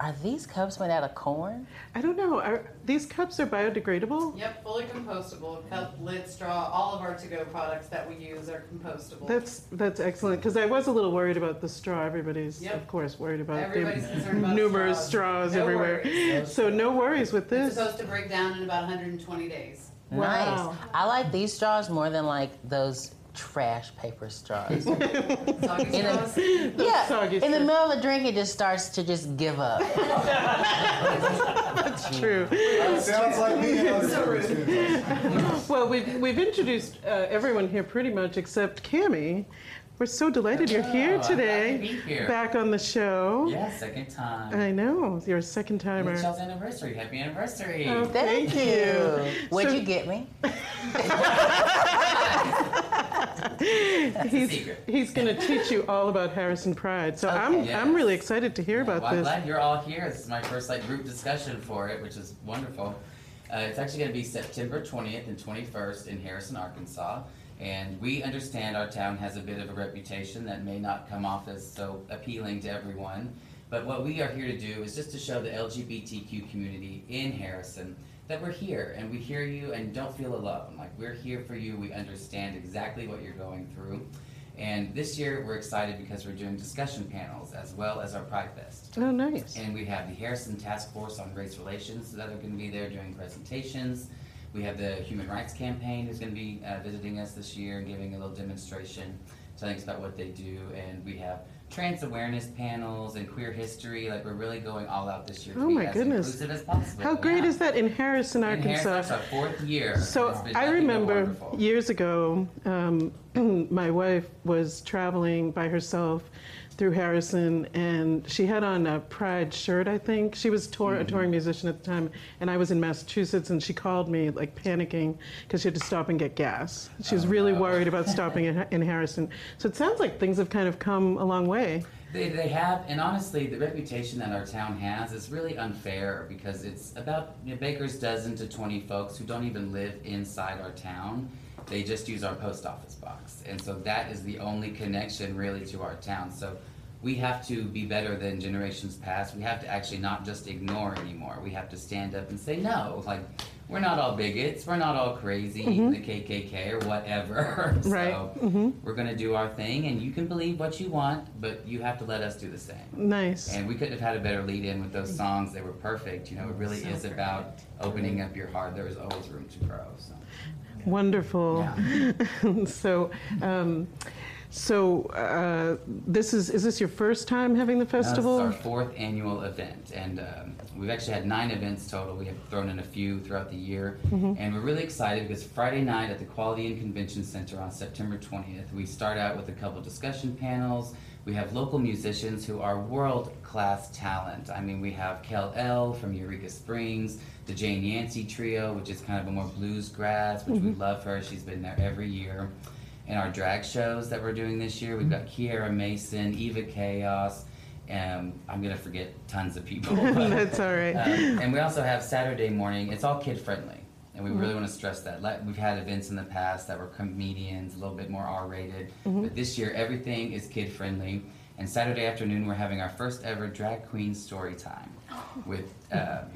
Speaker 2: are these cups made out of corn?
Speaker 4: I don't know. Are these cups are biodegradable?
Speaker 8: Yep, fully compostable. Cup, lid, straw, all of our to-go products that we use are compostable.
Speaker 4: That's that's excellent because I was a little worried about the straw. Everybody's
Speaker 8: Yep.
Speaker 4: of course worried about
Speaker 8: Everybody's
Speaker 4: the
Speaker 8: concerned about
Speaker 4: numerous
Speaker 8: straws.
Speaker 4: straws,
Speaker 8: No
Speaker 4: everywhere.
Speaker 8: worries.
Speaker 4: So no worries with this.
Speaker 8: It's
Speaker 4: this.
Speaker 8: supposed to break down in about 120 days.
Speaker 4: Wow.
Speaker 2: Nice. I like these straws more than like those trash paper straws. In a- yeah, in the middle of a drink, it just starts to just give up.
Speaker 4: That's true.
Speaker 7: Sounds like me.
Speaker 4: Well, we've we've introduced uh, everyone here pretty much except Cami. We're so delighted you're here
Speaker 13: Oh, I'm glad
Speaker 4: today.
Speaker 13: to be here.
Speaker 4: Back on the show.
Speaker 13: Yeah, second time.
Speaker 4: I know you're a second timer.
Speaker 13: Michelle's anniversary. Happy anniversary.
Speaker 4: Oh,
Speaker 2: Thank,
Speaker 4: Thank
Speaker 2: you.
Speaker 4: you.
Speaker 2: What'd
Speaker 4: So-
Speaker 2: you get me?
Speaker 13: That's a
Speaker 4: he's
Speaker 13: secret.
Speaker 4: he's going to teach you all about Harrison Pride. So I'm
Speaker 13: Okay.
Speaker 4: I'm really excited to hear about
Speaker 13: well, I'm
Speaker 4: this.
Speaker 13: glad you're all here. This is my first like group discussion for it, which is wonderful. Uh, it's actually going to be September 20th and 21st in Harrison, Arkansas. And we understand our town has a bit of a reputation that may not come off as so appealing to everyone. But what we are here to do is just to show the LGBTQ community in Harrison that we're here and we hear you and don't feel alone. Like we're here for you. We understand exactly what you're going through. And this year we're excited because we're doing discussion panels as well as our Pride Fest.
Speaker 4: Oh, nice.
Speaker 13: And we have the Harrison Task Force on Race Relations that are going to be there doing presentations. We have the Human Rights Campaign who's going to be uh, visiting us this year and giving a little demonstration, telling us about what they do. And we have trans awareness panels and queer history. Like we're really going all out this year to
Speaker 4: Oh
Speaker 13: be
Speaker 4: my
Speaker 13: as
Speaker 4: goodness.
Speaker 13: inclusive as possible.
Speaker 4: How great is that in Harrison,
Speaker 13: In
Speaker 4: Arkansas?
Speaker 13: Harrison, it's our fourth year.
Speaker 4: So I remember years ago, um, my wife was traveling by herself through Harrison, and she had on a Pride shirt. I think she was tour- a touring mm-hmm. musician at the time, and I was in Massachusetts, and she called me like panicking because she had to stop and get gas. She was oh, really worried about stopping in, in Harrison. So it sounds like things have kind of come a long way.
Speaker 13: They, they have, and honestly, the reputation that our town has is really unfair because it's about you know, Baker's dozen to 20 folks who don't even live inside our town. They just use our post office box. And so that is the only connection really to our town. So we have to be better than generations past. We have to actually not just ignore anymore. We have to stand up and say, no, like, we're not all bigots. We're not all crazy,
Speaker 4: Mhm.
Speaker 13: the KKK or whatever.
Speaker 4: Right.
Speaker 13: So
Speaker 4: Mhm.
Speaker 13: we're going to do our thing, and you can believe what you want, but you have to let us do the same.
Speaker 4: Nice.
Speaker 13: And we couldn't have had a better lead in with those songs. They were perfect. You know, it really
Speaker 4: So
Speaker 13: is about opening up your heart. There is always room to grow. So.
Speaker 4: Wonderful. so, um, so uh, this is is this your first time having the festival?
Speaker 13: Uh, this is our fourth annual event, and um, we've actually had nine events total. We have thrown in a few throughout the year,
Speaker 4: Mhm.
Speaker 13: and we're really excited because Friday night at the Quality and Convention Center on September 20th, we start out with a couple discussion panels. We have local musicians who are world class talent. I mean, we have Kel L from Eureka Springs, the Jane Yancey Trio, which is kind of a more bluesgrass, which we
Speaker 4: Mhm.
Speaker 13: love her. She's been there every year. In our drag shows that we're doing this year, we've got Kiera Mason, Eva Chaos, and I'm gonna forget tons of people. but,
Speaker 4: That's all right.
Speaker 13: um, and we also have Saturday morning. It's all kid friendly, and we really
Speaker 4: Mhm.
Speaker 13: want to stress that. Like, we've had events in the past that were comedians, a little bit more R-rated,
Speaker 4: Mhm.
Speaker 13: but this year everything is kid friendly. And Saturday afternoon we're having our first ever drag queen story time with. Um,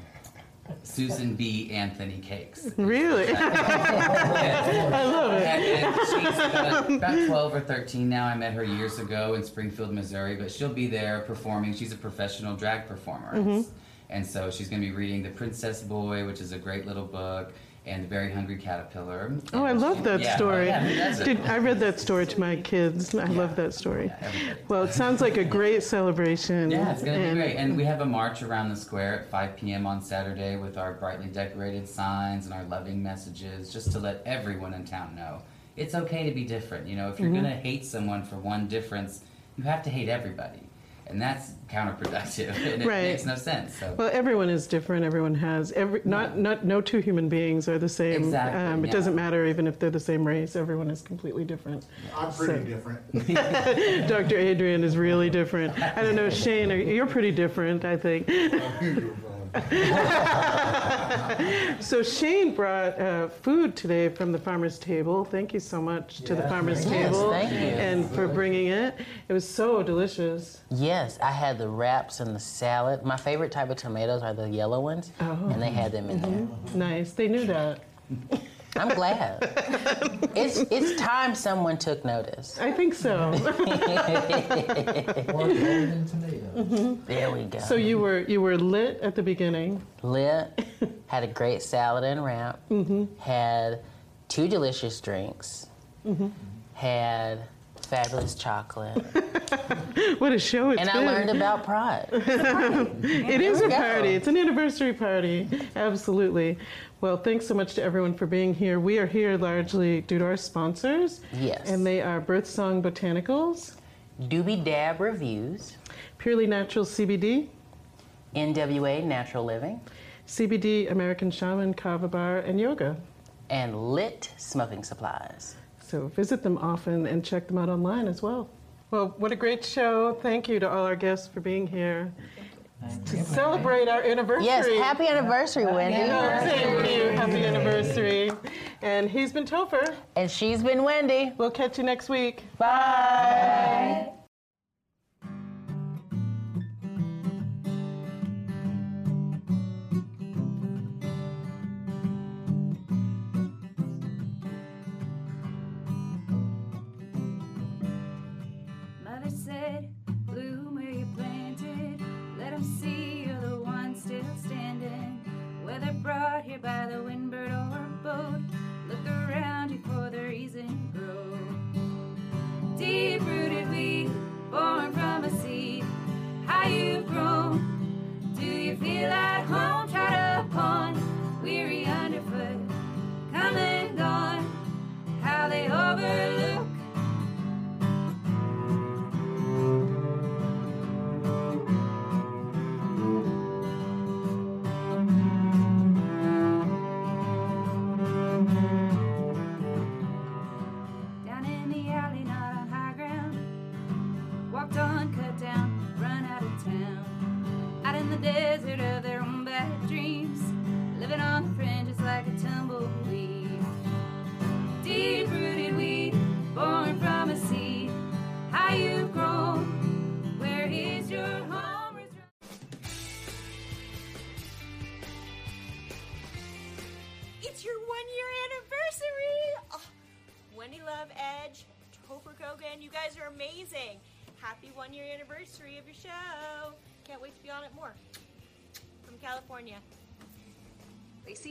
Speaker 13: Susan B. Anthony Cakes.
Speaker 4: Really? I love it.
Speaker 13: And, and she's uh, about 12 or 13 now. I met her years ago in Springfield, Missouri, but she'll be there performing. She's a professional drag performer.
Speaker 4: Mhm.
Speaker 13: And so she's going to be reading The Princess Boy, which is a great little book, and The Very Hungry Caterpillar.
Speaker 4: Oh, I love that
Speaker 13: Yeah,
Speaker 4: story.
Speaker 13: yeah, doesn't?
Speaker 4: Did, I read that story to my kids. I love that story. Well, it sounds like a great celebration.
Speaker 13: Yeah, it's going to be great. And we have a march around the square at 5 p.m. on Saturday with our brightly decorated signs and our loving messages, just to let everyone in town know it's okay to be different. You know, if you're
Speaker 4: Mhm.
Speaker 13: going to hate someone for one difference, you have to hate everybody. And that's counterproductive. And it
Speaker 4: Right.
Speaker 13: makes no sense. So.
Speaker 4: Well, everyone is different. Everyone has every not not no two human beings are the same.
Speaker 13: Exactly,
Speaker 4: Um, it
Speaker 13: yeah.
Speaker 4: doesn't matter even if they're the same race. Everyone is completely different.
Speaker 14: I'm pretty
Speaker 4: So-
Speaker 14: different.
Speaker 4: Dr. Adrian is really different. I don't know, Shane. are- You're pretty different, I think. so Shane brought uh, food today from the farmers table. Thank you so much to the farmers
Speaker 2: Yes,
Speaker 4: table
Speaker 2: thank you.
Speaker 4: and for bringing it. It was so delicious.
Speaker 2: Yes, I had the wraps and the salad. My favorite type of tomatoes are the yellow ones,
Speaker 4: Oh.
Speaker 2: and they had them in there.
Speaker 4: Nice. They knew that.
Speaker 2: I'm glad. it's it's time someone took notice.
Speaker 4: I think so.
Speaker 2: There we go.
Speaker 4: So you were you were lit at the beginning.
Speaker 2: Lit, had a great salad and wrap,
Speaker 4: Mm-hmm.
Speaker 2: had two delicious drinks,
Speaker 4: Mm-hmm.
Speaker 2: had fabulous chocolate,
Speaker 4: What a show it's
Speaker 2: and I learned about pride.
Speaker 4: it is a
Speaker 2: we go.
Speaker 4: party. It's an anniversary party. Absolutely. Well, thanks so much to everyone for being here. We are here largely due to our sponsors.
Speaker 2: Yes.
Speaker 4: And they are Birthsong Botanicals,
Speaker 2: Doobie Dab Reviews,
Speaker 4: Purely Natural CBD,
Speaker 2: NWA Natural Living,
Speaker 4: CBD American Shaman Kava Bar, and Yoga.
Speaker 2: and Lit Smoking Supplies.
Speaker 4: So visit them often and check them out online as well. Well, what a great show. Thank you to all our guests for being here to celebrate our anniversary.
Speaker 2: Yes, happy anniversary, Wendy.
Speaker 4: Thank you. Happy anniversary. And he's been Topher.
Speaker 2: And she's been Wendy.
Speaker 4: We'll catch you next week.
Speaker 2: Bye.
Speaker 9: lawn here by the windward or boat. Look around you for the reason grow. Deep rooted we born from a seed. How you've grown,
Speaker 15: do you feel at
Speaker 16: home?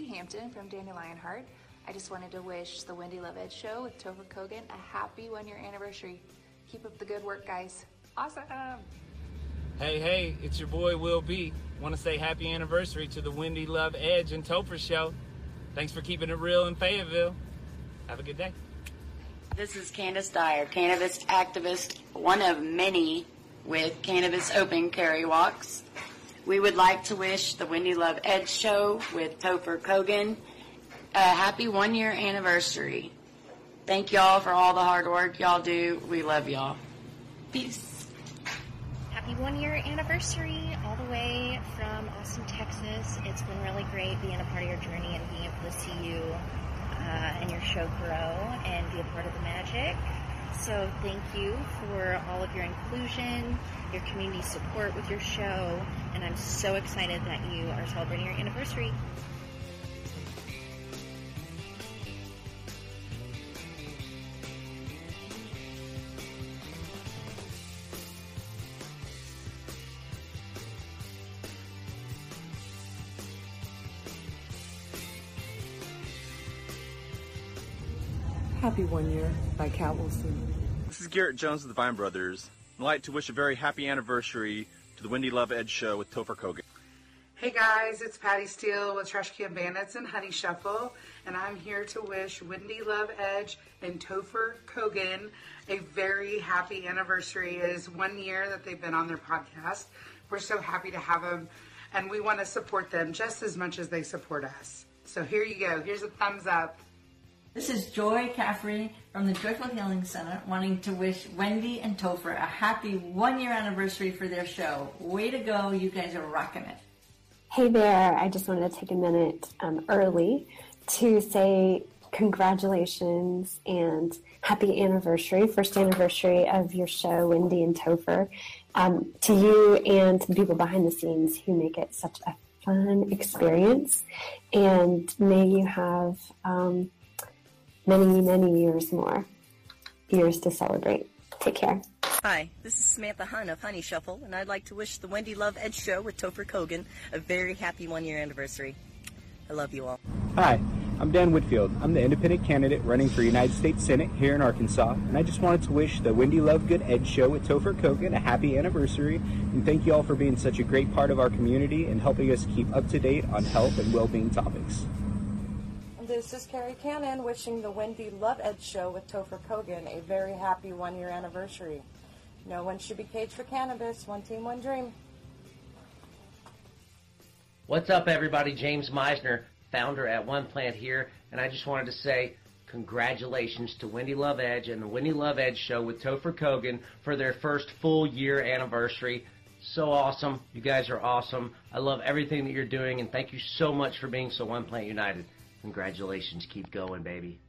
Speaker 16: Hampton from Dandelion Heart. I just wanted to wish the Wendy Love Edge show with Topher Kogan a happy one year anniversary. Keep up the good work, guys. Awesome.
Speaker 17: Hey, hey, it's your boy Will B. Want to say happy anniversary to the Wendy Love Edge and Topher show. Thanks for keeping it real in Fayetteville. Have a good day.
Speaker 18: This is Candace Dyer, cannabis activist, one of many with Cannabis Open Carry Walks. We would like to wish the Wendy Love Edge Show with Topher Kogan a happy one year anniversary. Thank y'all for all the hard work y'all do. We love y'all. Peace.
Speaker 19: Happy one year anniversary all the way from Austin, Texas. It's been really great being a part of your journey and being able to see you uh, and your show grow and be a part of the magic. So thank you for all of your inclusion, your community support with your show, and I'm so excited that you are celebrating your anniversary.
Speaker 20: Happy One Year by Cat Wilson.
Speaker 21: This is Garrett Jones of the Vine Brothers. I'd like to wish a very happy anniversary to the Wendy Love Edge show with Topher Kogan.
Speaker 22: Hey guys, it's Patty Steele with Trash Can Bandits and Honey Shuffle, and I'm here to wish Wendy Love Edge and Topher Kogan a very happy anniversary. It is one year that they've been on their podcast. We're so happy to have them, and we want to support them just as much as they support us. So here you go. Here's a thumbs up.
Speaker 23: This is Joy Caffrey from the Joyful Healing Center wanting to wish Wendy and Topher a happy one year anniversary for their show. Way to go, you guys are rocking it.
Speaker 24: Hey there, I just wanted to take a minute um, early to say congratulations and happy anniversary, first anniversary of your show, Wendy and Topher, um, to you and the people behind the scenes who make it such a fun experience. And may you have um, many, many years more, years to celebrate. Take care.
Speaker 25: Hi, this is Samantha Hunt of Honey Shuffle, and I'd like to wish the Wendy Love Edge Show with Topher Kogan a very happy one year anniversary. I love you all.
Speaker 26: Hi, I'm Dan Whitfield. I'm the independent candidate running for United States Senate here in Arkansas, and I just wanted to wish the Wendy Love Good Edge Show with Topher Kogan a happy anniversary, and thank you all for being such a great part of our community and helping us keep up to date on health and well-being topics.
Speaker 27: This is Carrie Cannon wishing the Wendy Love Edge Show with Topher Kogan a very happy one year anniversary. No one should be caged for cannabis. One team, one dream.
Speaker 28: What's up, everybody? James Meisner, founder at One Plant here, and I just wanted to say congratulations to Wendy Love Edge and the Wendy Love Edge Show with Topher Kogan for their first full year anniversary. So awesome. You guys are awesome. I love everything that you're doing, and thank you so much for being so One Plant United. Congratulations. Keep going, baby.